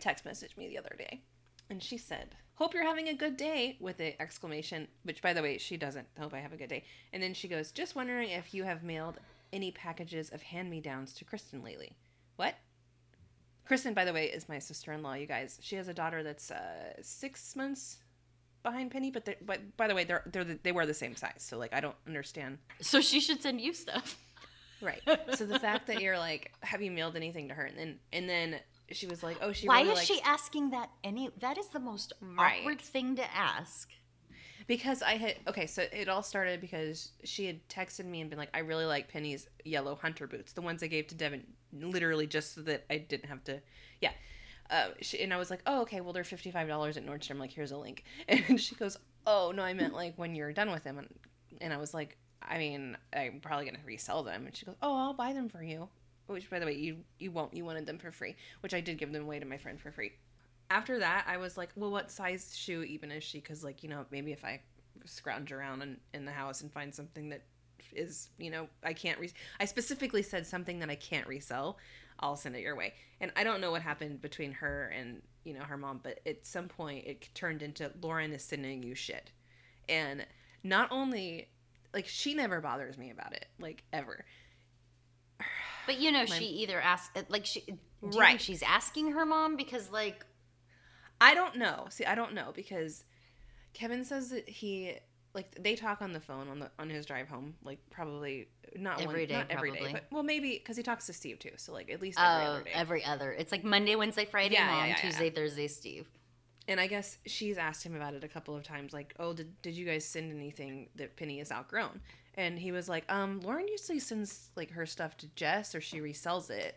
text messaged me the other day, and she said, "Hope you're having a good day!" with an exclamation. Which, by the way, she doesn't. Hope I have a good day. And then she goes, "Just wondering if you have mailed any packages of hand me downs to Kristen lately." What? Kristen, by the way, is my sister in law. You guys, she has a daughter that's uh, six months behind Penny, but they but by the way, they're they're the, they were the same size. So like, I don't understand. So she should send you stuff. Right. So the fact that you're like, have you mailed anything to her? And then and then she was like, oh, she Why really is likes- she asking that? Any that is the most Right. awkward thing to ask. because I had okay, so it all started because she had texted me and been like, I really like Penny's yellow hunter boots, the ones I gave to Devin, literally just so that I didn't have to, yeah. Uh, she, and I was like, oh, okay, well, they're fifty five dollars at Nordstrom. Like, here's a link. And she goes, oh no, I meant like when you're done with them. And and I was like, I mean, I'm probably gonna resell them. And she goes, oh, I'll buy them for you. Which, by the way, you you won't. You wanted them for free, which I did give them away to my friend for free. After that, I was like, well, what size shoe even is she? Because like you know, maybe if I scrounge around in, in the house and find something that is you know I can't re- I specifically said something that I can't resell I'll send it your way and I don't know what happened between her and you know her mom but at some point it turned into Lauren is sending you shit and not only like she never bothers me about it like ever But you know, My- she either asks uh, like she do you think Right. she's asking her mom because like I don't know. See, I don't know because Kevin says that he like they talk on the phone on the on his drive home, like probably not Every one, day, not every day, but well maybe because he talks to Steve too, so like at least every uh, other day. every other. It's like Monday, Wednesday, Friday, Yeah, mom, yeah, yeah. Tuesday, Thursday, Steve. and I guess she's asked him about it a couple of times, like, "Oh, did did you guys send anything that Penny has outgrown?" And he was like, "Um, Lauren usually sends like her stuff to Jes, or she resells it."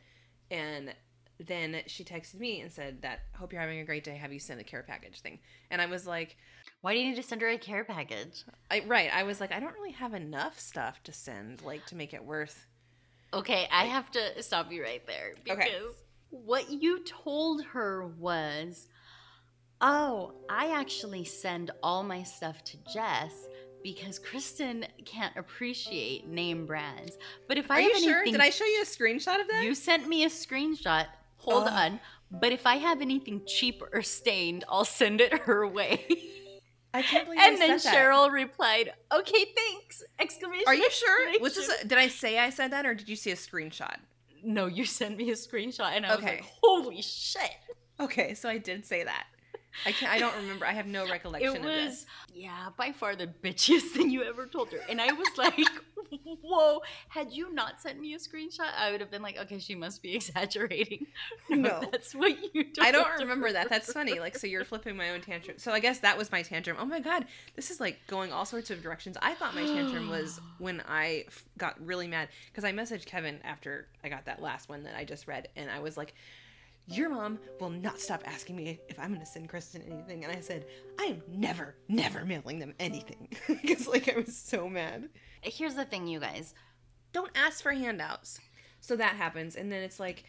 And then she texted me and said that, "Hope you're having a great day. Have you sent a care package thing?" And I was like, Why do you need to send her a care package? I, "Right." I was like, "I don't really have enough stuff to send, like, to make it worth." Okay, I have to stop you right there because Okay. what you told her was, "Oh, I actually send all my stuff to Jes." Because Kristen can't appreciate name brands, but if I Are have you sure? Did I show you a screenshot of that? you sent me a screenshot. hold Ugh. on. But if I have anything cheap or stained, I'll send it her way. I can't believe and I then said that. Cheryl replied, "Okay, thanks!" Exclamation! Are you sure? Was this? A, did I say I said that, or did you see a screenshot? No, you sent me a screenshot, and I was like, "Holy shit!" Okay, so I did say that. I can't. I don't remember. I have no recollection It of this. was, yeah, by far the bitchiest thing you ever told her. And I was like, whoa, had you not sent me a screenshot, I would have been like, okay, she must be exaggerating. No. that's what you I don't her. remember that. That's funny. Like, so you're flipping my own tantrum. So I guess that was my tantrum. Oh my god, this is like going all sorts of directions. I thought my tantrum was when I f- got really mad because I messaged Kevin after I got that last one that I just read, and I was like, "Your mom will not stop asking me if I'm going to send Kristen anything," and I said, "I am never, never mailing them anything," because like I was so mad. Here's the thing, you guys. don't ask for handouts. So that happens, and then it's like,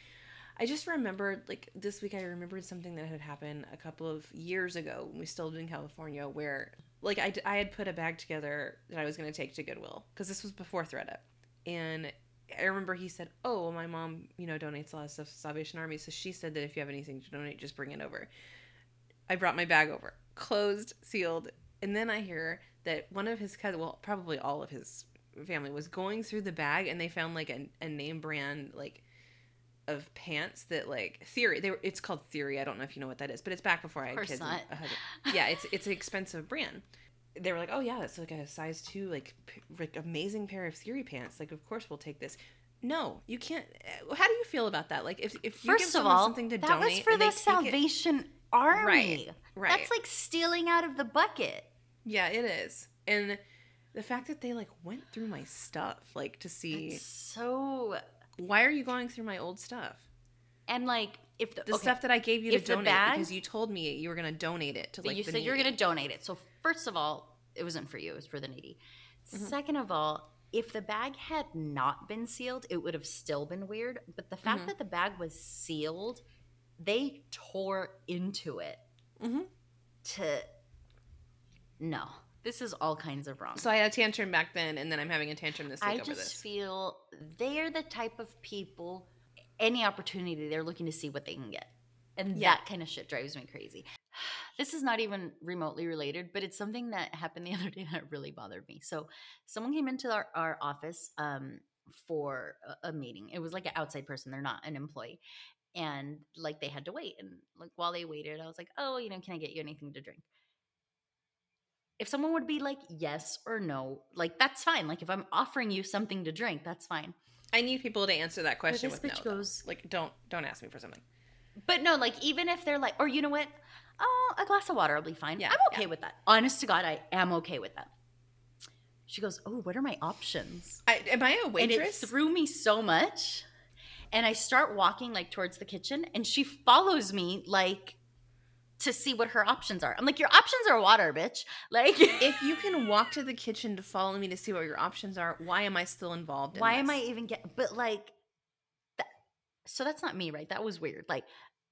I just remembered like this week. I remembered something that had happened a couple of years ago when we still lived in California, where like I, I had put a bag together that I was going to take to Goodwill because this was before ThredUp, and I remember he said, "Oh, well, my mom, you know, donates a lot of stuff to Salvation Army, so she said that if you have anything to donate, just bring it over." I brought my bag over, closed, sealed, and then I hear that one of his cousins, well, probably all of his family, was going through the bag and they found like a, a name brand like of pants that like Theory. They were, it's called Theory. I don't know if you know what that is, but it's back before I had kids. not. I had it. yeah, it's it's an expensive brand. They were like, oh yeah, it's like a size two, like, p- like amazing pair of Theory pants. Like, of course we'll take this. No, you can't. uh, How do you feel about that? Like, if if you give First of someone all, something to that donate, was for and they the take it- Salvation Army. Right, right. That's like stealing out of the bucket. Yeah, it is. And the fact that they like went through my stuff, like to see It's so why are you going through my old stuff? and like if the, The okay, stuff that I gave you If to the donate bag- because you told me you were going to donate it to like you the said you're needy. to donate it. So first of all, it wasn't for you; it was for the needy. Mhm. Second of all, if the bag had not been sealed, it would have still been weird. But the fact Mhm. that the bag was sealed, they tore into it Mhm. to. No, this is all kinds of wrong. So I had a tantrum back then, and then I'm having a tantrum this week I over just this. feel they're the type of people. Any opportunity, they're looking to see what they can get, and Yeah. that kind of shit drives me crazy. This is not even remotely related, but it's something that happened the other day that really bothered me. So, someone came into our, our office um, for a, a meeting. It was like an outside person; they're not an employee, and like they had to wait. And like while they waited, I was like, "Oh, you know, can I get you anything to drink?" if someone would be like yes or no, like that's fine. Like if I'm offering you something to drink, that's fine. I need people to answer that question this with no. bitch though. goes- like, don't don't ask me for something. But no, like even if they're like, or you know what? Oh, a glass of water will be fine. Yeah, I'm okay with that. Honest to God, I am okay with that. She goes, Oh, what are my options? I, am I a And waitress? it threw me so much. And I start walking like towards the kitchen, and she follows me like to see what her options are. I'm like, Your options are water, bitch. Like if you can walk to the kitchen to follow me to see what your options are, why am I still involved? In why am? I even get? But like, that, so that's not me, right? That was weird. Like,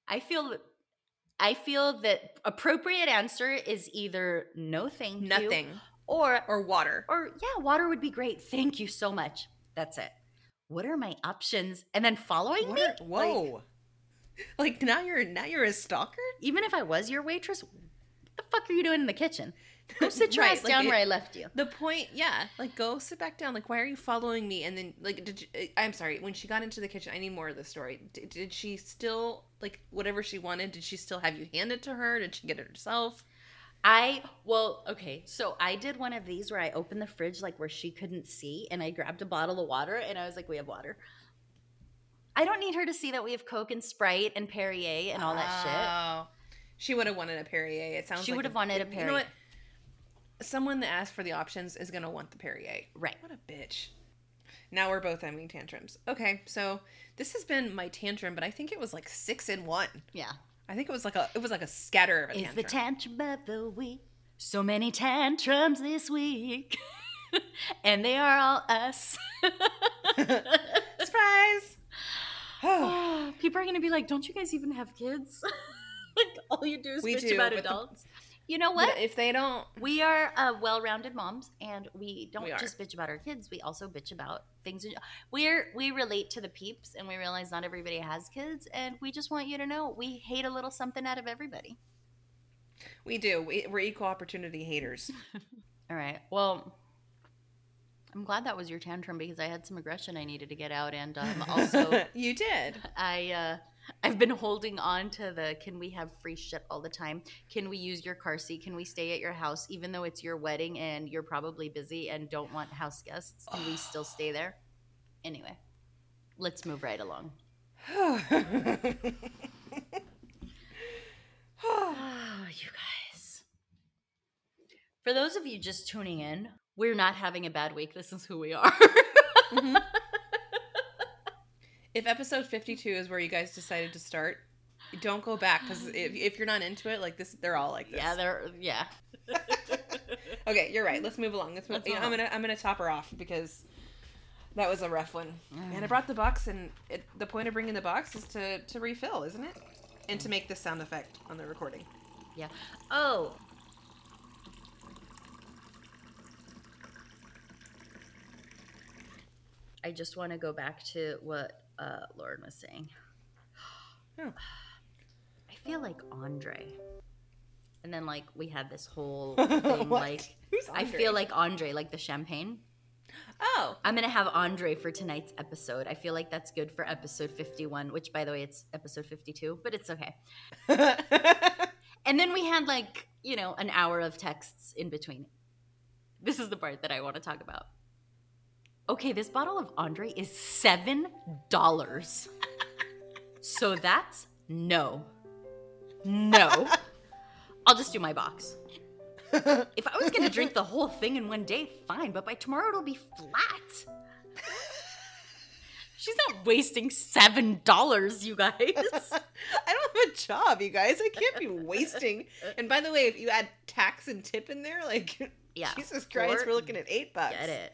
I feel that I feel that appropriate answer is either no, thank you, nothing or or water? or yeah, water would be great. Thank you so much. That's it. What are my options? And then following What me. are- whoa! Like, now you're now you're a stalker. even if I was your waitress, what the fuck are you doing in the kitchen? Go sit your Right, ass like down it- where I left you. The point, yeah, like go sit back down. Like, why are you following me? And then, like, did you, eh, I'm sorry. When she got into the kitchen, I need more of the story. Did, did she still like whatever she wanted? Did she still have you hand it to her? Did she get it herself? I well, okay. So I did one of these where I opened the fridge like where she couldn't see, and I grabbed a bottle of water, and I was like, "We have water." I don't need her to see that we have Coke and Sprite and Perrier and all that shit. Oh, she would have wanted a Perrier. It sounds. She like would have wanted a You know Perrier. what? Someone that asked for the options is gonna want the Perrier. Right. What a bitch. Now we're both having tantrums. Okay, so this has been my tantrum, but I think it was like six in one. Yeah. I think it was like a it was like a scatter of a Is tantrum. the tantrum of the week? So many tantrums this week, and they are all us. Surprise! People are gonna be like, "Don't you guys even have kids? like all you do is We bitch do, about adults." You know But what? if they don't, We are uh, well-rounded moms, and we don't We just bitch about our kids. We also bitch about things. We're we relate to the peeps, and we realize not everybody has kids, and we just want you to know we hate a little something out of everybody. we do. We, we're equal opportunity haters. All right. Well, I'm glad that was your tantrum because I had some aggression I needed to get out, and um, also you did. I uh, I've been holding on to the can we have free shit all the time? Can we use your car seat? Can we stay at your house even though it's your wedding and you're probably busy and don't want house guests? Can we still stay there? Anyway, let's move right along. Oh, you guys. For those of you just tuning in, we're not having a bad week. This is who we are. Mhm. if episode 52 is where you guys decided to start, don't go back because if, if you're not into it, like this, they're all like this. yeah, they're yeah. Okay, you're right. Let's move along. Let's move. Let's you know, I'm gonna I'm gonna top her off because that was a rough one. Mm. And I brought the box, and it, the point of bringing the box is to to refill, isn't it? And to make this sound effect on the recording. Yeah. Oh. I just want to go back to what uh, Lauren was saying. Oh. I feel like Andre. And then, like, we had this whole thing, like, Who's I Andre? feel like Andre, like the champagne. Oh, I'm going to have Andre for tonight's episode. I feel like that's good for episode 51, which, by the way, it's episode 52, but it's okay. And then we had like, you know, an hour of texts in between. This is the part that I want to talk about. Okay, this bottle of Andre is $7. so that's no. No. I'll just do my box. If I was going to drink the whole thing in one day, fine, but by tomorrow it'll be flat. She's not wasting $7, you guys. I don't have a job, you guys. I can't be wasting. And by the way, if you add tax and tip in there, like Yeah. Jesus Christ, we're looking at eight bucks. Get it.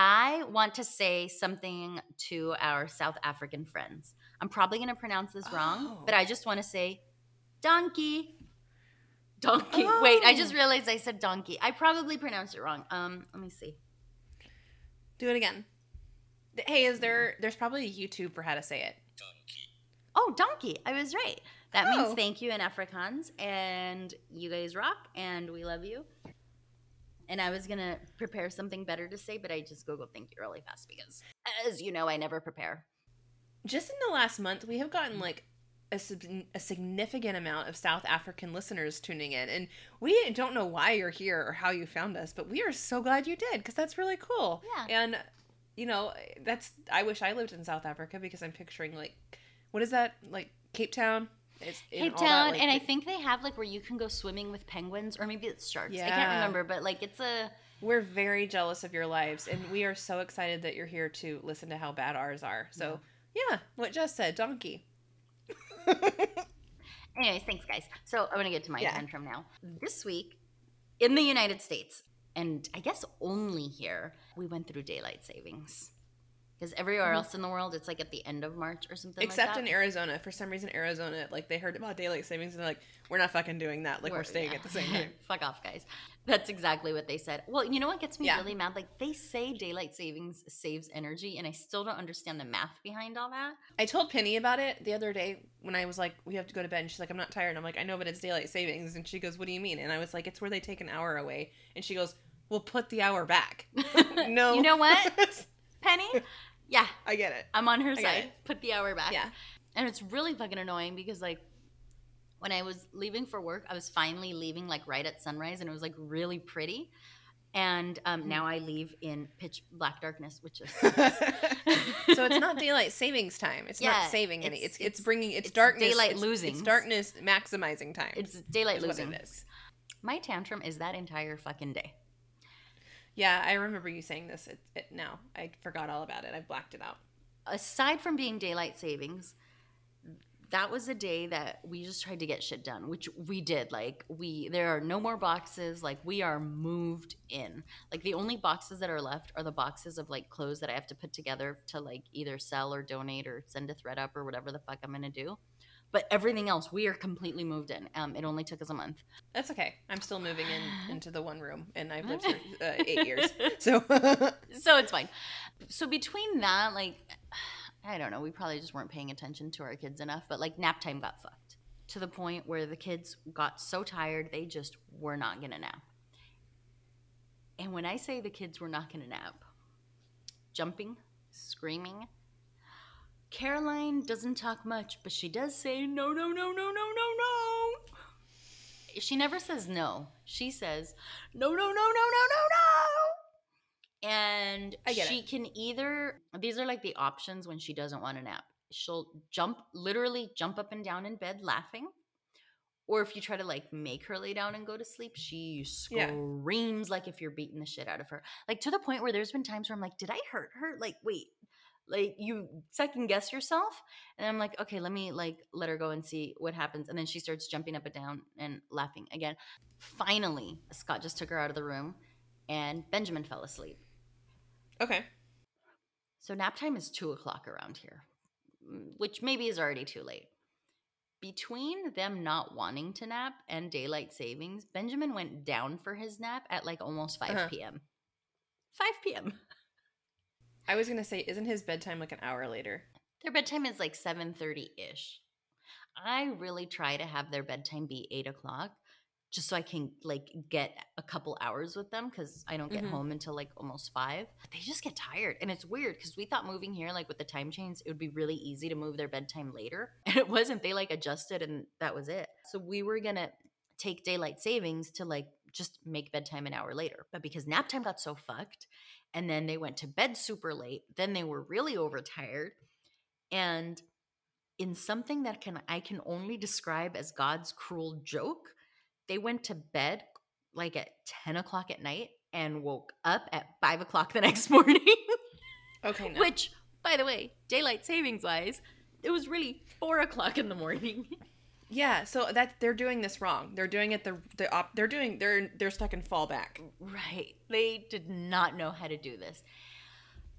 I want to say something to our South African friends. I'm probably going to pronounce this wrong, Oh. but I just want to say donkey. Donkey. Wait, I just Oh. realized I said donkey. I probably pronounced it wrong. Um, let me see. Do it again. Hey, is there? There's probably a YouTube for how to say it. Donkey. Oh, donkey. I was right. That Oh. means thank you in Afrikaans. And you guys rock and we love you. And I was going to prepare something better to say, but I just Googled thank you really fast because, as you know, I never prepare. Just in the last month, we have gotten like a, sub- a significant amount of South African listeners tuning in, and we don't know why you're here or how you found us, but we are so glad you did because that's really cool. Yeah. And you know, that's I wish I lived in South Africa because I'm picturing like, what is that like Cape Town? It's in Cape all that, Town, like, and I think they have like where you can go swimming with penguins, or maybe it's sharks. I can't remember, but like it's a We're very jealous of your lives, and we are so excited that you're here to listen to how bad ours are. So, yeah, what Jes said, donkey. Anyways, thanks, guys. So I'm gonna get to my Yeah. tantrum now. This week, in the United States, and I guess only here, we went through daylight savings. Because everywhere Mhm. else in the world, it's like at the end of March or something. Except like in. Arizona. For some reason, Arizona, like, they heard about daylight savings and they're like, we're not fucking doing that. Like, we're, staying yeah. at the same time. Fuck off, guys. That's exactly what they said. Well, you know what gets me Yeah. really mad? Like they say daylight savings saves energy, and I still don't understand the math behind all that. I told Penny about it the other day when I was like, we have to go to bed. And she's like, I'm not tired. And I'm like, I know, but it's daylight savings. And she goes, What do you mean? And I was like, It's where they take an hour away. And she goes, "We'll put the hour back. no. You know what? Penny? Yeah, I get it. I'm on her get side. Put the hour back. Yeah. And it's really fucking annoying because like when I was leaving for work, I was finally leaving like right at sunrise and it was like really pretty. And um, now I leave in pitch black darkness, which is so it's not daylight savings time. It's Yeah, not saving any. it's- It's it's, bringing it's, it's darkness. daylight it's, losing. It's darkness maximizing time. it's daylight losing. it is. My tantrum is that entire fucking day. Yeah, I remember you saying this. It, it now I forgot all about it. I blacked it out. Aside from being daylight savings, that was a day that we just tried to get shit done, which we did. Like we there are no more boxes. Like we are moved in. Like the only boxes that are left are the boxes of like clothes that I have to put together to like either sell or donate or send a ThredUp or whatever the fuck I'm gonna do. But everything else, we are completely moved in. Um, it only took us a month. That's okay. I'm still moving in into the one room, and I've lived here uh, eight years. So so it's fine. So between that, like, I don't know, we probably just weren't paying attention to our kids enough, but like nap time got fucked to the point where the kids got so tired they just were not gonna nap. And when I say the kids were not gonna nap, jumping, screaming, Caroline doesn't talk much, but she does say no, no, no, no, no, no, no. She never says no. She says no, no, no, no, no, no, no. And she it. can either these are like the options when she doesn't want to nap. She'll jump literally jump up and down in bed laughing. Or if you try to like make her lay down and go to sleep, she Yeah. screams like if you're beating the shit out of her. Like to the point where there's been times where I'm like, did I hurt her? Like, wait, like you second guess yourself and i'm like okay let me like let her go and see what happens and then she starts jumping up and down and laughing again. Finally scott just took her out of the room and benjamin fell asleep. Okay, so nap time is two o'clock around here mm, which maybe is already too late. Between them not wanting to nap and daylight savings benjamin went down for his nap at like almost 5 Uh-huh. p.m 5 p.m I was gonna say, isn't his bedtime like an hour later? Their bedtime is like seven thirty ish. I really try to have their bedtime be eight o'clock, just so I can like get a couple hours with them because I don't get Mhm. home until like almost five. They just get tired, and it's weird because we thought moving here, like with the time change, it would be really easy to move their bedtime later, and it wasn't. They like adjusted, and that was it. So we were gonna take daylight savings to like just make bedtime an hour later, but because nap time got so fucked and then they went to bed super late then they were really overtired and in something that can i can only describe as god's cruel joke they went to bed like at 10 o'clock at night and woke up at 5 o'clock the next morning Okay, no. which by the way daylight savings wise it was really 4 o'clock in the morning yeah, so that they're doing this wrong. They're doing it the the op. They're doing they're they're stuck in fallback. Right. They did not know how to do this.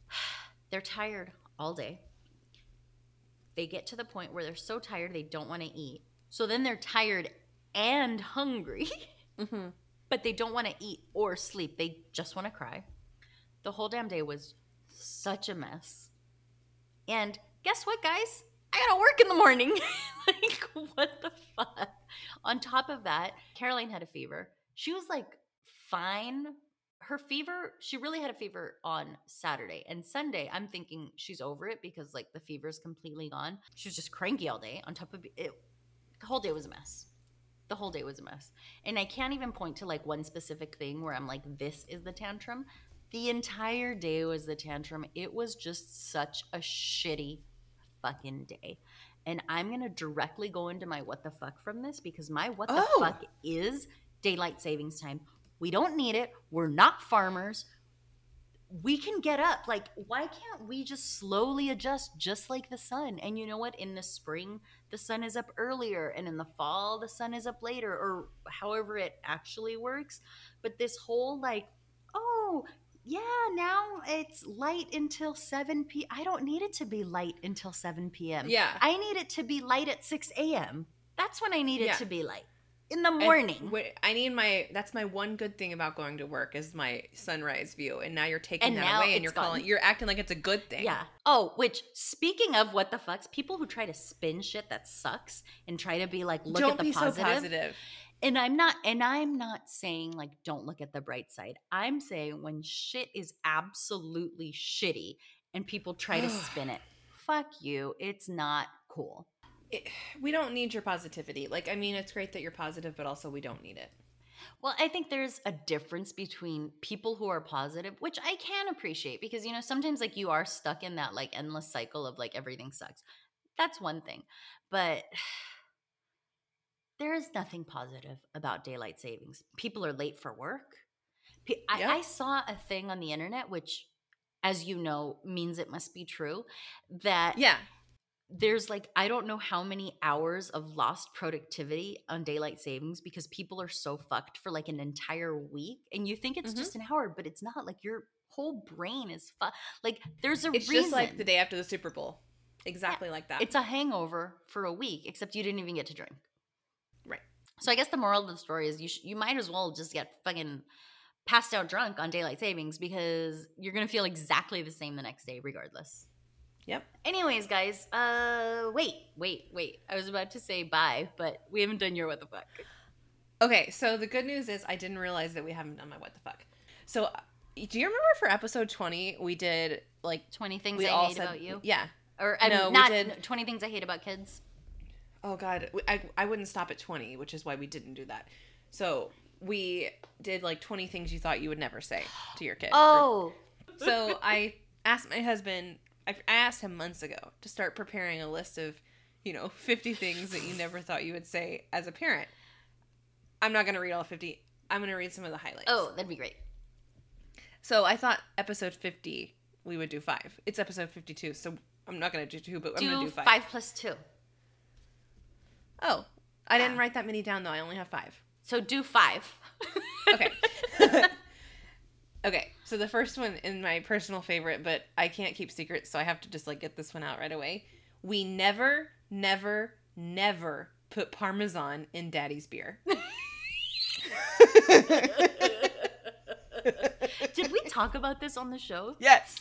They're tired all day. They get to the point where they're so tired they don't want to eat. So then they're tired and hungry, Mm-hmm. but they don't want to eat or sleep. They just want to cry. The whole damn day was such a mess. And guess what, guys? I gotta work in the morning. like, what the fuck? On top of that, Caroline had a fever. She was like fine. Her fever, she really had a fever on Saturday. And Sunday, I'm thinking she's over it because like the fever's completely gone. She was just cranky all day. On top of it, the whole day was a mess. The whole day was a mess. And I can't even point to like one specific thing where I'm like, this is the tantrum. The entire day was the tantrum. It was just such a shitty fucking day. And I'm going to directly go into my what the fuck from this because my what the Oh. fuck is daylight savings time. We don't need it. We're not farmers. We can get up. Like, why can't we just slowly adjust just like the sun? And you know what? In the spring, the sun is up earlier, and in the fall, the sun is up later, or however it actually works. But this whole, like, oh, yeah, now it's light until 7 p. I don't need it to be light until 7 p.m. Yeah. I need it to be light at 6 a.m. That's when I need it Yeah. to be light. In the morning. I need my. That's my one good thing about going to work is my sunrise view. And now you're taking And that away, and you're calling. You're acting like it's a good thing. Yeah. Oh, which speaking of what the fucks, people who try to spin shit that sucks and try to be like, look Don't at the be positive. so positive. And I'm not and I'm not saying like don't look at the bright side. I'm saying when shit is absolutely shitty and people try to spin it, fuck you. It's not cool. It, we don't need your positivity. Like, I mean, it's great that you're positive, but also we don't need it. Well, I think there's a difference between people who are positive, which I can appreciate because, you know, sometimes like you are stuck in that like endless cycle of like everything sucks. That's one thing. But there is nothing positive about daylight savings. People are late for work. I, Yeah. I saw a thing on the internet, which, as you know, means it must be true, that Yeah. there's like I don't know how many hours of lost productivity on daylight savings because people are so fucked for like an entire week and you think it's Mhm. just an hour but it's not like your whole brain is fu- like there's a It's reason just like the day after the Super Bowl. Exactly like that. it's a hangover for a week except you didn't even get to drink. So I guess the moral of the story is you sh- you might as well just get fucking passed out drunk on daylight savings because you're gonna feel exactly the same the next day regardless Yep. Anyways, guys, uh, wait, wait, wait. I was about to say bye, but we haven't done your what the fuck. Okay, so the good news is I didn't realize that we haven't done my what the fuck. So, uh, do you remember for episode 20 we did like Twenty things we I all hate said about you, Yeah. or I No, mean, not did- twenty things I hate about kids. Oh god, I I wouldn't stop at 20, which is why we didn't do that. So, we did like 20 things you thought you would never say to your kid. Oh, So, I asked my husband I I asked him months ago to start preparing a list of, you know, 50 things that you never thought you would say as a parent. I'm not going to read all 50. I'm going to read some of the highlights. oh, that'd be great. So I thought episode 50 we would do five. It's episode 52, so I'm not going to do two, but I'm going to do five. five plus two. Oh, I didn't write that many down though. I only have five. So do five. Okay. okay. So the first one is my personal favorite, but I can't keep secrets, so I have to just like get this one out right away. We never, never, never put parmesan in Daddy's beer. Did we talk about this on the show? Yes.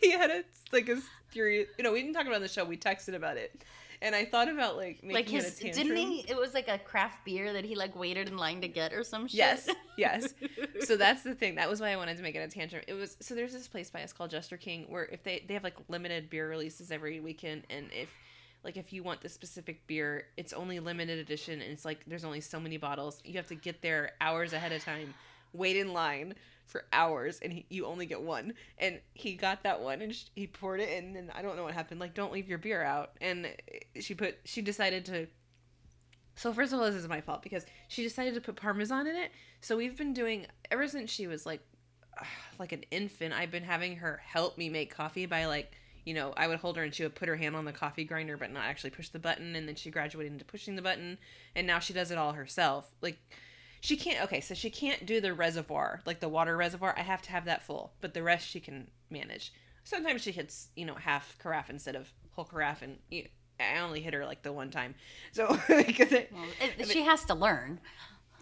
He had a like a serious. You know, we didn't talk about it on the show. We texted about it, and I thought about like making Like his, it a didn't he? It was like a craft beer that he like waited in line to get or some shit. Yes, yes. So that's the thing. That was why I wanted to make it a tantrum. It was so there's this place by us called Jester King where if they they have like limited beer releases every weekend, and if like if you want the specific beer, it's only limited edition, and it's like there's only so many bottles. You have to get there hours ahead of time, wait in line for hours, and he, you only get one. And he got that one, and sh- he poured it in, and I don't know what happened. Like, don't leave your beer out. And she put she decided to so first of all, this is my fault because she decided to put parmesan in it. So we've been doing ever since she was like like an infant. I've been having her help me make coffee by like you know I would hold her and she would put her hand on the coffee grinder but not actually push the button. And then she graduated into pushing the button, and now she does it all herself. Like she can't. Okay, so she can't do the reservoir like the water reservoir. I have to have that full, but the rest she can manage. Sometimes she hits you know half carafe instead of whole carafe, and you I only hit her like the one time. So because it, Well, it- she has to learn.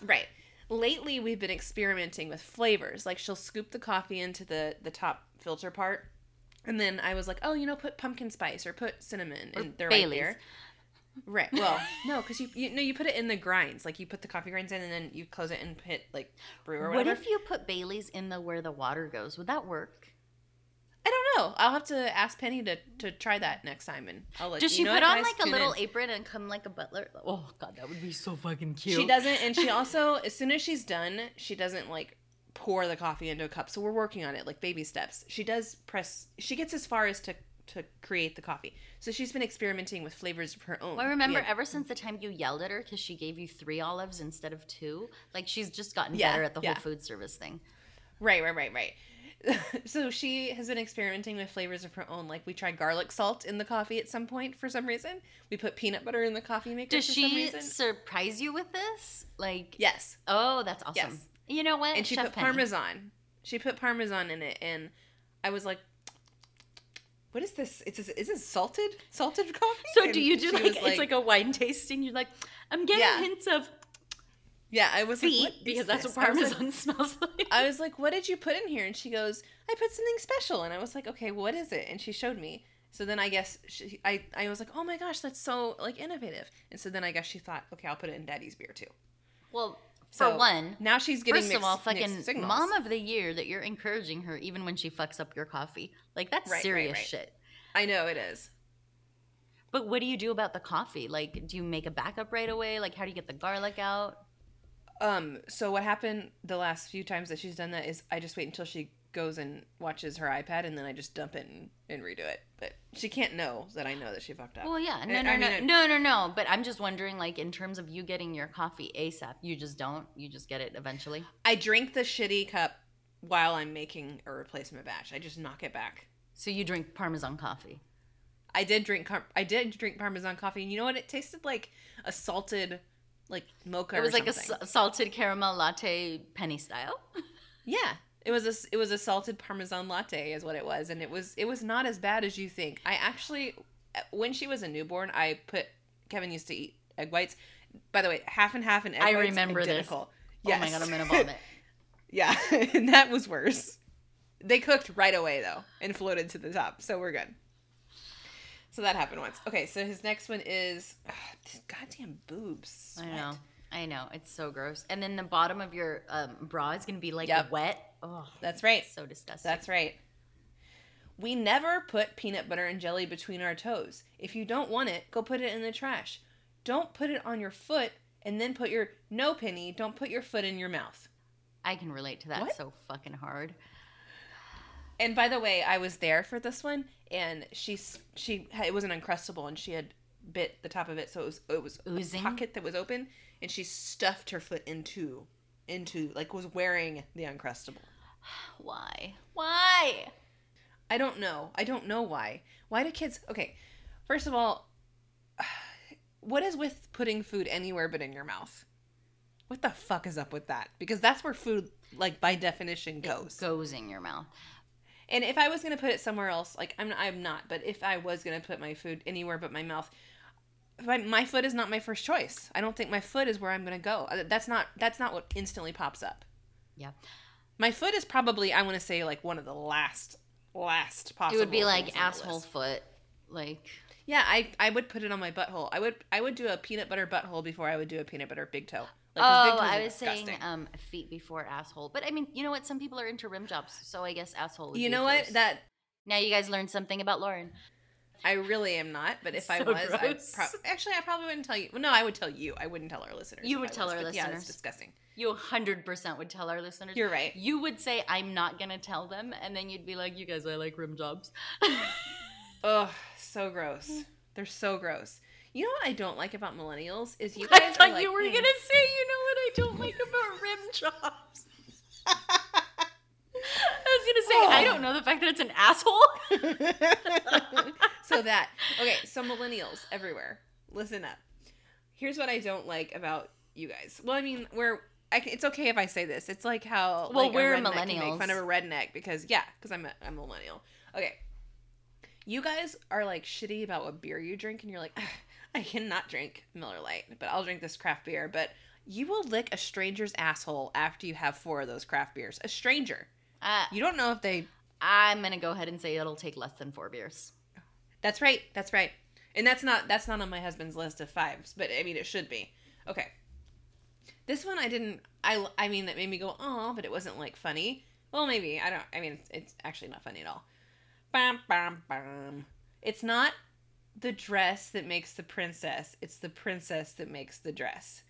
Right. Lately, we've been experimenting with flavors. Like she'll scoop the coffee into the the top filter part, and then I was like, oh, you know, put pumpkin spice or put cinnamon, Or and they're Baileys. right there. Right. Well, no, because you, you no, you put it in the grinds. Like you put the coffee grinds in, and then you close it and hit like brew or whatever. What if you put Bailey's in the where the water goes? Would that work? I don't know. I'll have to ask Penny to to try that next time, and I'll let you know. Does you she know put on guys? like a little in. apron and come like a butler? Oh god, that would be so fucking cute. She doesn't, and she also, as soon as she's done, she doesn't like pour the coffee into a cup. So we're working on it, like baby steps. She does press. She gets as far as to to create the coffee. So she's been experimenting with flavors of her own. Well, I remember Yeah. ever since the time you yelled at her because she gave you three olives instead of two. Like she's just gotten Yeah, better at the yeah. whole food service thing. Right, right, right, right. so she has been experimenting with flavors of her own. Like we tried garlic salt in the coffee at some point for some reason. We put peanut butter in the coffee maker Does for some she reason. surprise you with this? Like, Yes. oh, that's awesome. Yes. You know what? and she Chef put Penny. parmesan. She put parmesan in it, and I was like, "What is this? It's is this salted salted coffee?" So And do you do she like, it's like a wine tasting? You're like, I'm getting Yeah. hints of yeah? I was like, feet "What is because that's this?" what was like- parmesan smells like. I was like, "What did you put in here?" And she goes, "I put something special." And I was like, "Okay, what is it?" And she showed me. So then I guess she, I I was like, "Oh my gosh, that's so like innovative." And so then I guess she thought, "Okay, I'll put it in Daddy's beer too." well, for So, one, Now she's getting First mixed, of all, fucking mom of the year that you're encouraging her even when she fucks up your coffee. Like that's Right, right, serious right. shit. I know it is. But what do you do about the coffee? Like, do you make a backup right away? Like, how do you get the garlic out? Um, so what happened the last few times that she's done that is I just wait until she goes and watches her iPad and then I just dump it and, and redo it. But she can't know that I know that she fucked up. Well, yeah, no, I- no, I no, mean, no, no, no. But I'm just wondering, like, in terms of you getting your coffee ASAP, you just don't. You just get it eventually. I drink the shitty cup while I'm making a replacement batch. I just knock it back. So you drink Parmesan coffee. I did drink car- I did drink Parmesan coffee, and you know what? It tasted like a salted, like mocha. It was like a something. s- salted caramel latte penny style. Yeah, it was a it was a salted parmesan latte is what it was, and it was it was not as bad as you think. I actually, when she was a newborn, I put Kevin used to eat egg whites. By the way, half and half and egg I whites remember this. identical. Oh my god, I'm gonna vomit. yeah, and that was worse. They cooked right away though and floated to the top, so we're good. So that happened once. Okay, so his next one is ugh, goddamn boobs. I know. I know. It's so gross. And then the bottom of your um, bra is gonna be like Yep. wet. Oh, That's right. so disgusting. That's right. We never put peanut butter and jelly between our toes. If you don't want it, go put it in the trash. Don't put it on your foot and then put your no penny, don't put your foot in your mouth. I can relate to that What? so fucking hard. And by the way, I was there for this one and she she it was an uncrustable and she had bit the top of it so it was it was Oozing? a pocket that was open and she stuffed her foot into into like was wearing the uncrustable. Why? Why? I don't know. I don't know why. Why do kids? Okay, first of all, what is with putting food anywhere but in your mouth? What the fuck is up with that? Because that's where food, like by definition, goes. Goes in your mouth. And if I was gonna put it somewhere else, like I'm, I'm not. But if I was gonna put my food anywhere but my mouth, my, my foot is not my first choice. I don't think my foot is where I'm gonna go. Uh, That's not. That's not what instantly pops up. Yeah. My foot is probably, I want to say, like one of the last, last possible. it would be like asshole foot. Like Yeah, I I would put it on my butthole. I would I would do a peanut butter butthole before I would do a peanut butter big toe. 'cause oh, big I was saying um feet before asshole. But I mean, you know what? Some people are into rim jobs, so I guess asshole. Would you know what? That now you guys learned something about Lauren. I really am not. But if I was, I pro- actually I probably wouldn't tell you. Well, no, I would tell you. I wouldn't tell our listeners. You would tell was, our but Yeah, listeners. it's disgusting. You hundred percent would tell our listeners. You're right. You would say, "I'm not gonna tell them," and then you'd be like, "You guys, I like rim jobs." Ugh, so gross. They're so gross. You know what I don't like about millennials is you guys I are thought like, you were "Hmm." gonna say, "You know what I don't like about rim jobs." I was gonna say, I oh. don't know the fact that it's an asshole. so that okay so millennials everywhere listen up. Here's what i don't like about you guys. Well i mean we're I, it's okay if i say this. It's like how Well, like, we're can make fun of a redneck because yeah because i'm a, I'm a millennial. Okay. You guys are like shitty about what beer you drink and you're like i cannot drink miller Lite, but i'll drink this craft beer. But you will lick a stranger's asshole after you have four of those craft beers. A stranger Uh, you don't know if they I'm gonna go ahead and say it'll take less than four beers. That's right. That's right. And that's not that's not on my husband's list of fives, but I mean it should be. Okay. This one I didn't I I mean that made me go oh, but it wasn't like funny. Well, maybe I don't. I mean it's, it's actually not funny at all. Bam bam bam. It's not the dress that makes the princess. It's the princess that makes the dress.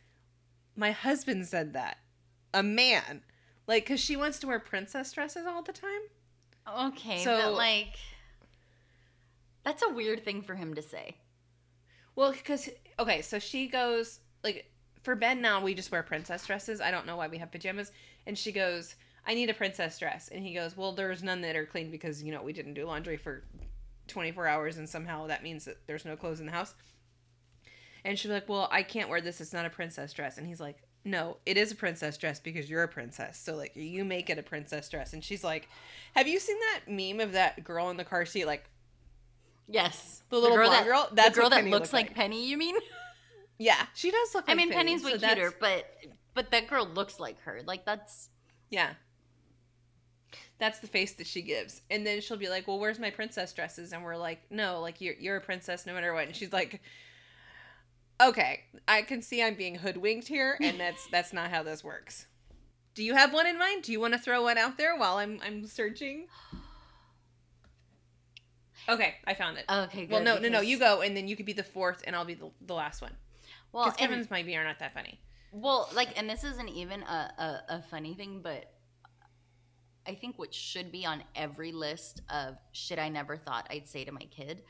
My husband said that. A man. Like, cause she wants to wear princess dresses all the time. Okay, So- but like, that's a weird thing for him to say. Well, because okay, so she goes like for Ben now we just wear princess dresses. I don't know why we have pajamas. And she goes, "I need a princess dress." And he goes, "Well, there's none that are clean because you know we didn't do laundry for 24 hours, and somehow that means that there's no clothes in the house." And she's like, "Well, I can't wear this. It's not a princess dress." And he's like, "No, it is a princess dress because you're a princess. So like you make it a princess dress." And she's like, "Have you seen that meme of that girl in the car seat like Yes, The little blonde that, girl? the girl that looks like like. Penny. You mean? Yeah, she does look. I like mean, Penny, Penny's way that's- cuter, but but that girl looks like her. Like that's Yeah. That's the face that she gives. And then she'll be like, "Well, where's my princess dresses?" And we're like, "No, like you're you're a princess no matter what." And she's like, "Okay, I can see I'm being hoodwinked here, and that's that's not how this works." Do you have one in mind? Do you want to throw one out there while I'm I'm searching? Okay, I found it. okay. well, good, no, no, no. because- You go, and then you could be the fourth, and I'll be the, the last one. Well, Because and- Kevin's might be are not that funny. Well, like, and this isn't even a, a, a funny thing, but I think what should be on every list of shit I never thought I'd say to my kid,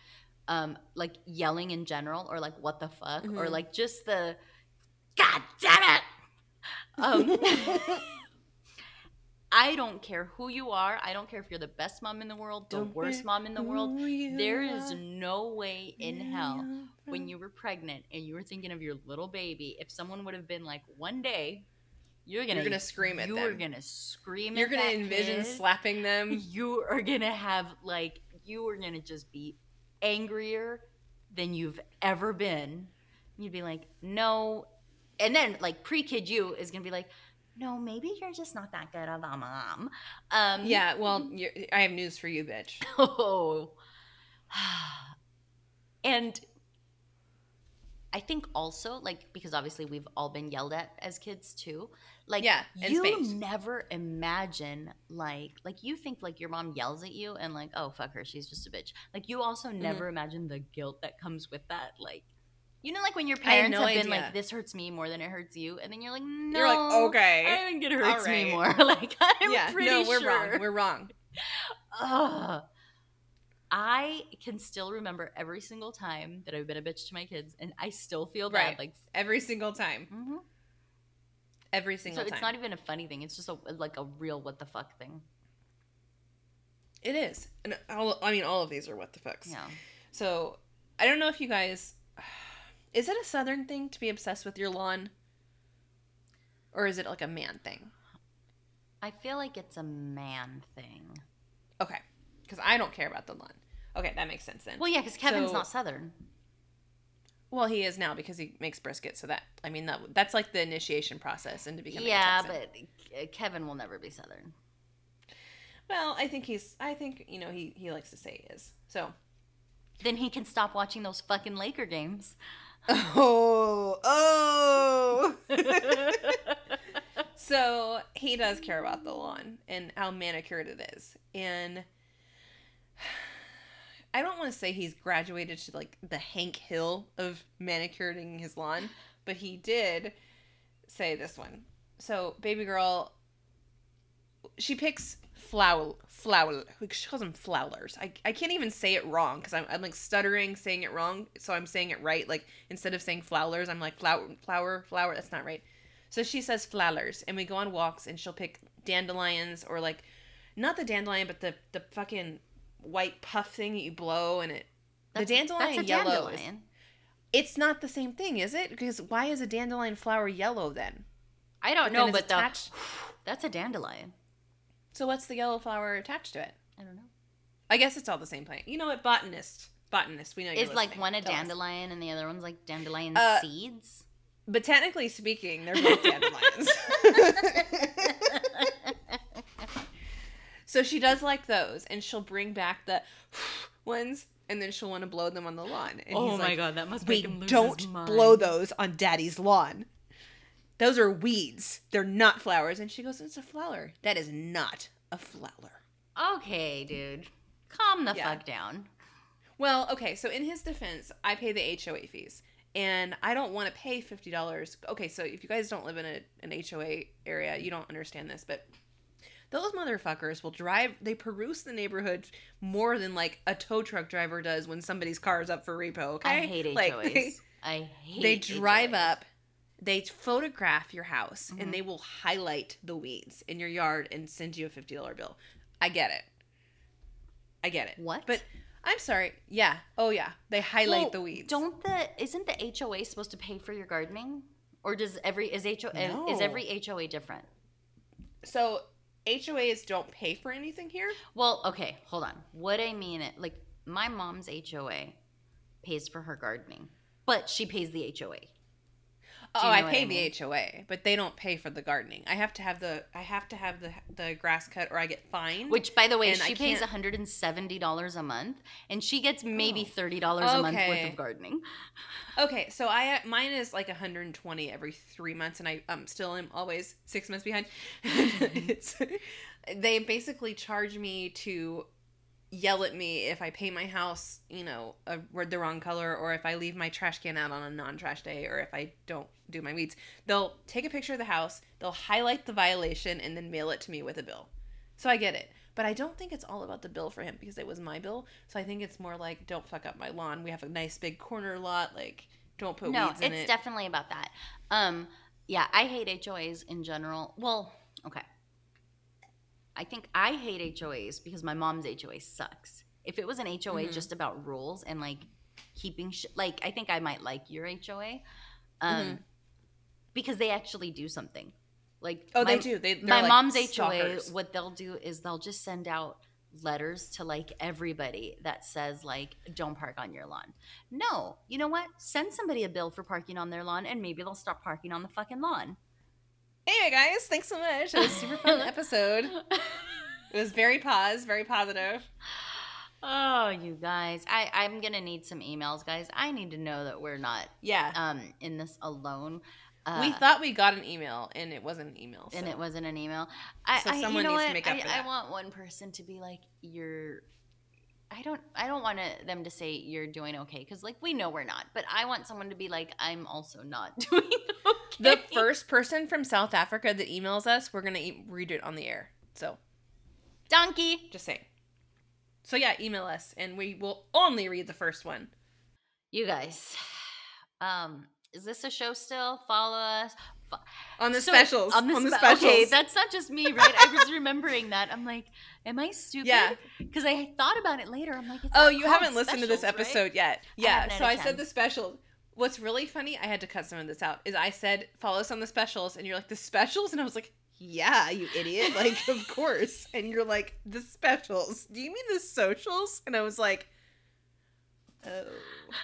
um, like yelling in general, or like what the fuck, or Mhm. like just the God damn it. Um, I don't care who you are. I don't care if you're the best mom in the world, the Don't worst mom in the world. There is no way in hell you're when you were pregnant and you were thinking of your little baby, if someone would have been like, one day, you're gonna You're gonna scream at you them. are gonna scream. You're gonna envision kid. slapping them. You are gonna have like you are gonna just be angrier than you've ever been. You'd be like, no, and then like pre-kid you is gonna be like, no, maybe you're just not that good of a mom. Um, Yeah, well, you're, I have news for you, bitch. Oh. and I think also, like, because obviously we've all been yelled at as kids too. Like, Yeah, you never imagine, like, like you think like your mom yells at you and like, oh fuck her, she's just a bitch. Like, you also Mm-hmm. never imagine the guilt that comes with that. Like, you know, like when your parents no have been idea. like, this hurts me more than it hurts you, and then you're like, no, You're like, okay. I think it hurts me more. like, I'm yeah, pretty no, we're sure. wrong. We're wrong. Ugh. I can still remember every single time that I've been a bitch to my kids, and I still feel bad. Right. Like, Every single time. mhm. Every single so single it's not even a funny thing. It's just a like a real what the fuck thing. It is. And all, I mean, all of these are what the fucks. Yeah. So, I don't know if you guys. Is it a southern thing to be obsessed with your lawn? Or is it like a man thing? I feel like it's a man thing. Okay. Because I don't care about the lawn. Okay, that makes sense then. Well, yeah, because Kevin's So- not Southern. Well, he is now because he makes brisket. So that, I mean, that that's like the initiation process into becoming Yeah, a Texan. but uh, Kevin will never be Southern. Well, I think he's, I think, you know, he, he likes to say he is. So. Then he can stop watching those fucking Laker games. Oh, oh. so he does care about the lawn and how manicured it is. And I don't want to say he's graduated to like the Hank Hill of manicuring his lawn, but he did say this one. So, baby girl, she picks flower, flower, she calls them flowers. I, I can't even say it wrong because I'm, I'm like stuttering saying it wrong. So I'm saying it right. Like instead of saying flowers, I'm like flower, flower, flower. That's not right. So she says flowers, and we go on walks, and she'll pick dandelions or like, not the dandelion, but the the fucking white puff thing that you blow, and it. That's, the dandelion that's a yellow. is- It's not the same thing, is it? Because why is a dandelion flower yellow then? I don't But know, it's but the, that's a dandelion. So what's the yellow flower attached to it? I don't know. I guess it's all the same plant. You know what, botanist, botanist, we know. You're Is like one a Tell us. dandelion and the other one's like dandelion Uh, seeds? But technically speaking, they're both dandelions. so she does like those, and she'll bring back the ones, and then she'll want to blow them on the lawn. And he's oh like, god, that must be. We don't blow those on Daddy's lawn. Those are weeds. They're not flowers. And she goes, "It's a flower. That is not a flower." Okay, dude. Calm the Yeah. fuck down. Well, okay, so in his defense, I pay the HOA fees. And I don't want to pay fifty dollars. Okay, so if you guys don't live in a, an HOA area, you don't understand this, but those motherfuckers will drive they peruse the neighborhood more than like a tow truck driver does when somebody's car is up for repo, okay? I hate Like, HOAs. they- I hate they drive HOAs. up they photograph your house Mhm. and they will highlight the weeds in your yard and send you a $50 bill i get it i get it What? but i'm sorry yeah oh yeah they highlight Well, the weeds Don't the isn't the HOA supposed to pay for your gardening? Or does every is HOA is every HOA different? so hoas don't pay for anything here Well, okay, hold on. What I mean, like my mom's HOA pays for her gardening, but she pays the HOA. Oh i pay I mean? the hoa but they don't pay for the gardening i have to have the i have to have the the grass cut or i get fined Which, by the way, And I she pays one hundred and seventy dollars a month, and she gets maybe Oh. thirty dollars a month worth of gardening. Okay, so I mine is like 120 every three months, and I um still am always six months behind. it's, they basically charge me to yell at me if I paint my house, you know, a, word the wrong color, or if I leave my trash can out on a non-trash day, or if I don't do my weeds. They'll take a picture of the house, they'll highlight the violation, and then mail it to me with a bill. So I get it. But I don't think it's all about the bill for him because it was my bill. So I think it's more like, don't fuck up my lawn. We have a nice big corner lot. Like, don't put no, weeds in it's definitely about that. Um, yeah, I hate HOAs in general. Well, okay. I think I hate HOAs because my mom's HOA sucks. If it was an HOA Mhm. just about rules and like keeping sh- like I think I might like your HOA, um, Mhm. because they actually do something. Like Oh, they do. They, my like mom's HOA, what they'll do is they'll just send out letters to like everybody that says like don't park on your lawn. No, you know what? Send somebody a bill for parking on their lawn and maybe they'll stop parking on the fucking lawn. Anyway, guys, thanks so much. It was a super fun episode. It was very pause, very positive. oh, you guys. I I'm going to need some emails, guys. I need to know that we're not Yeah. um in this alone. Uh, we thought we got an email, and it wasn't an email. and it wasn't an email. I, So I someone you know needs to make up I, for I want one person to be like, "You're." I don't. I don't want to, them to say you're doing okay because, like, we know we're not. But I want someone to be like, "I'm also not doing okay." The first person from South Africa that emails us, we're gonna read it on the air. So donkey. just saying. So yeah, email us, and we will only read the first one. You guys, um, is this a show still? Follow us Fo- On the So, specials. On the, on the spe- specials. Okay, that's not just me, right? I was remembering that. I'm like, am I stupid? Yeah. Because I thought about it later. I'm like, it's Oh, you haven't listened to this specials, right? episode yet. Yeah, haven't so I said the special. What's really funny, I had to cut some of this out, is I said, follow us on the specials, and you're like, the specials? And I was like, yeah, you idiot. Like, of course. And you're like, the specials. Do you mean the socials? And I was like, oh.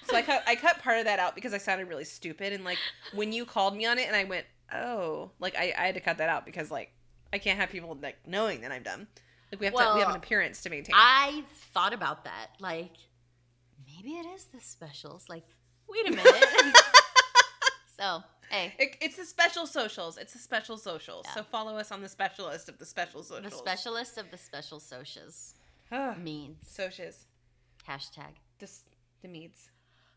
So I cut, I cut part of that out because I sounded really stupid. And like, when you called me on it, and I went, oh, like, I, I had to cut that out because, like, I can't have people, like, knowing that I'm dumb. Like, we have, to, we have an appearance to maintain. I thought about that. Like, maybe it is the specials. Like, wait a minute. so, hey, It, it's the special socials. It's the special socials. Yeah. So follow us on the specialist of the special socials. the specialist of the special socials means socials. hashtag. The, the meads.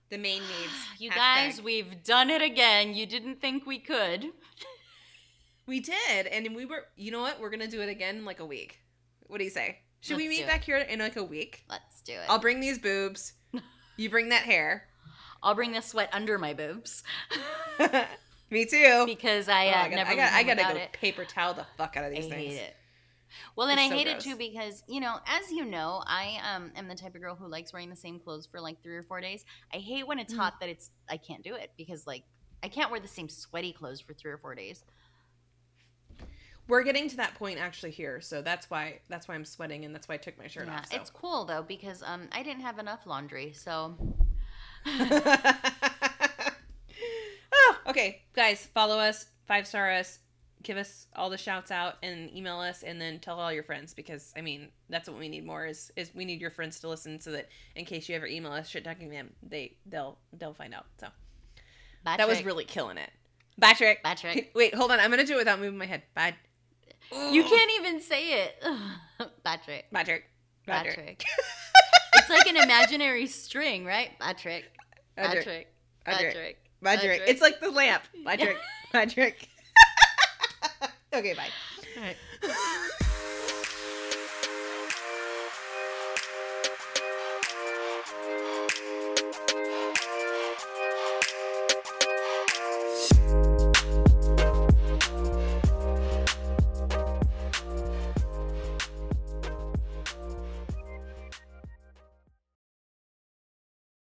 The main meads. You Hashtag. guys, we've done it again. You didn't think we could. we did. And we were, you know what? We're going to do it again in like a week. What do you say? Should we Let's meet do back here in like a week? Let's do it. I'll bring these boobs. You bring that hair. I'll bring the sweat under my boobs Me too. because I, Oh, uh, I gotta, never I gotta, I gotta go it. paper towel the fuck out of I these hate things. it. Well, and It's I so hate gross. it too because you know, as you know, I um am the type of girl who likes wearing the same clothes for like three or four days. I hate when it's Mhm. hot that it's I can't do it because like I can't wear the same sweaty clothes for three or four days. We're getting to that point actually here, so that's why that's why I'm sweating and that's why I took my shirt Yeah, off. So. it's cool though because um I didn't have enough laundry, so oh, okay, guys, follow us, five star us, give us all the shouts out, and email us, and then tell all your friends because I mean that's what we need more is is we need your friends to listen so that in case you ever email us shit talking them, they they'll they'll find out. So that was really killing it. Bye trick. trick. Wait, hold on. I'm gonna do it without moving my head. Bye. You can't even say it. bad trick. Bye trick. Bye trick. Trick. it's like an imaginary string, right? Bad trick. Bye Bad trick. trick. Trick. trick. Trick. trick. It's like the lamp. Bye trick. Bye trick. okay, bye. All right.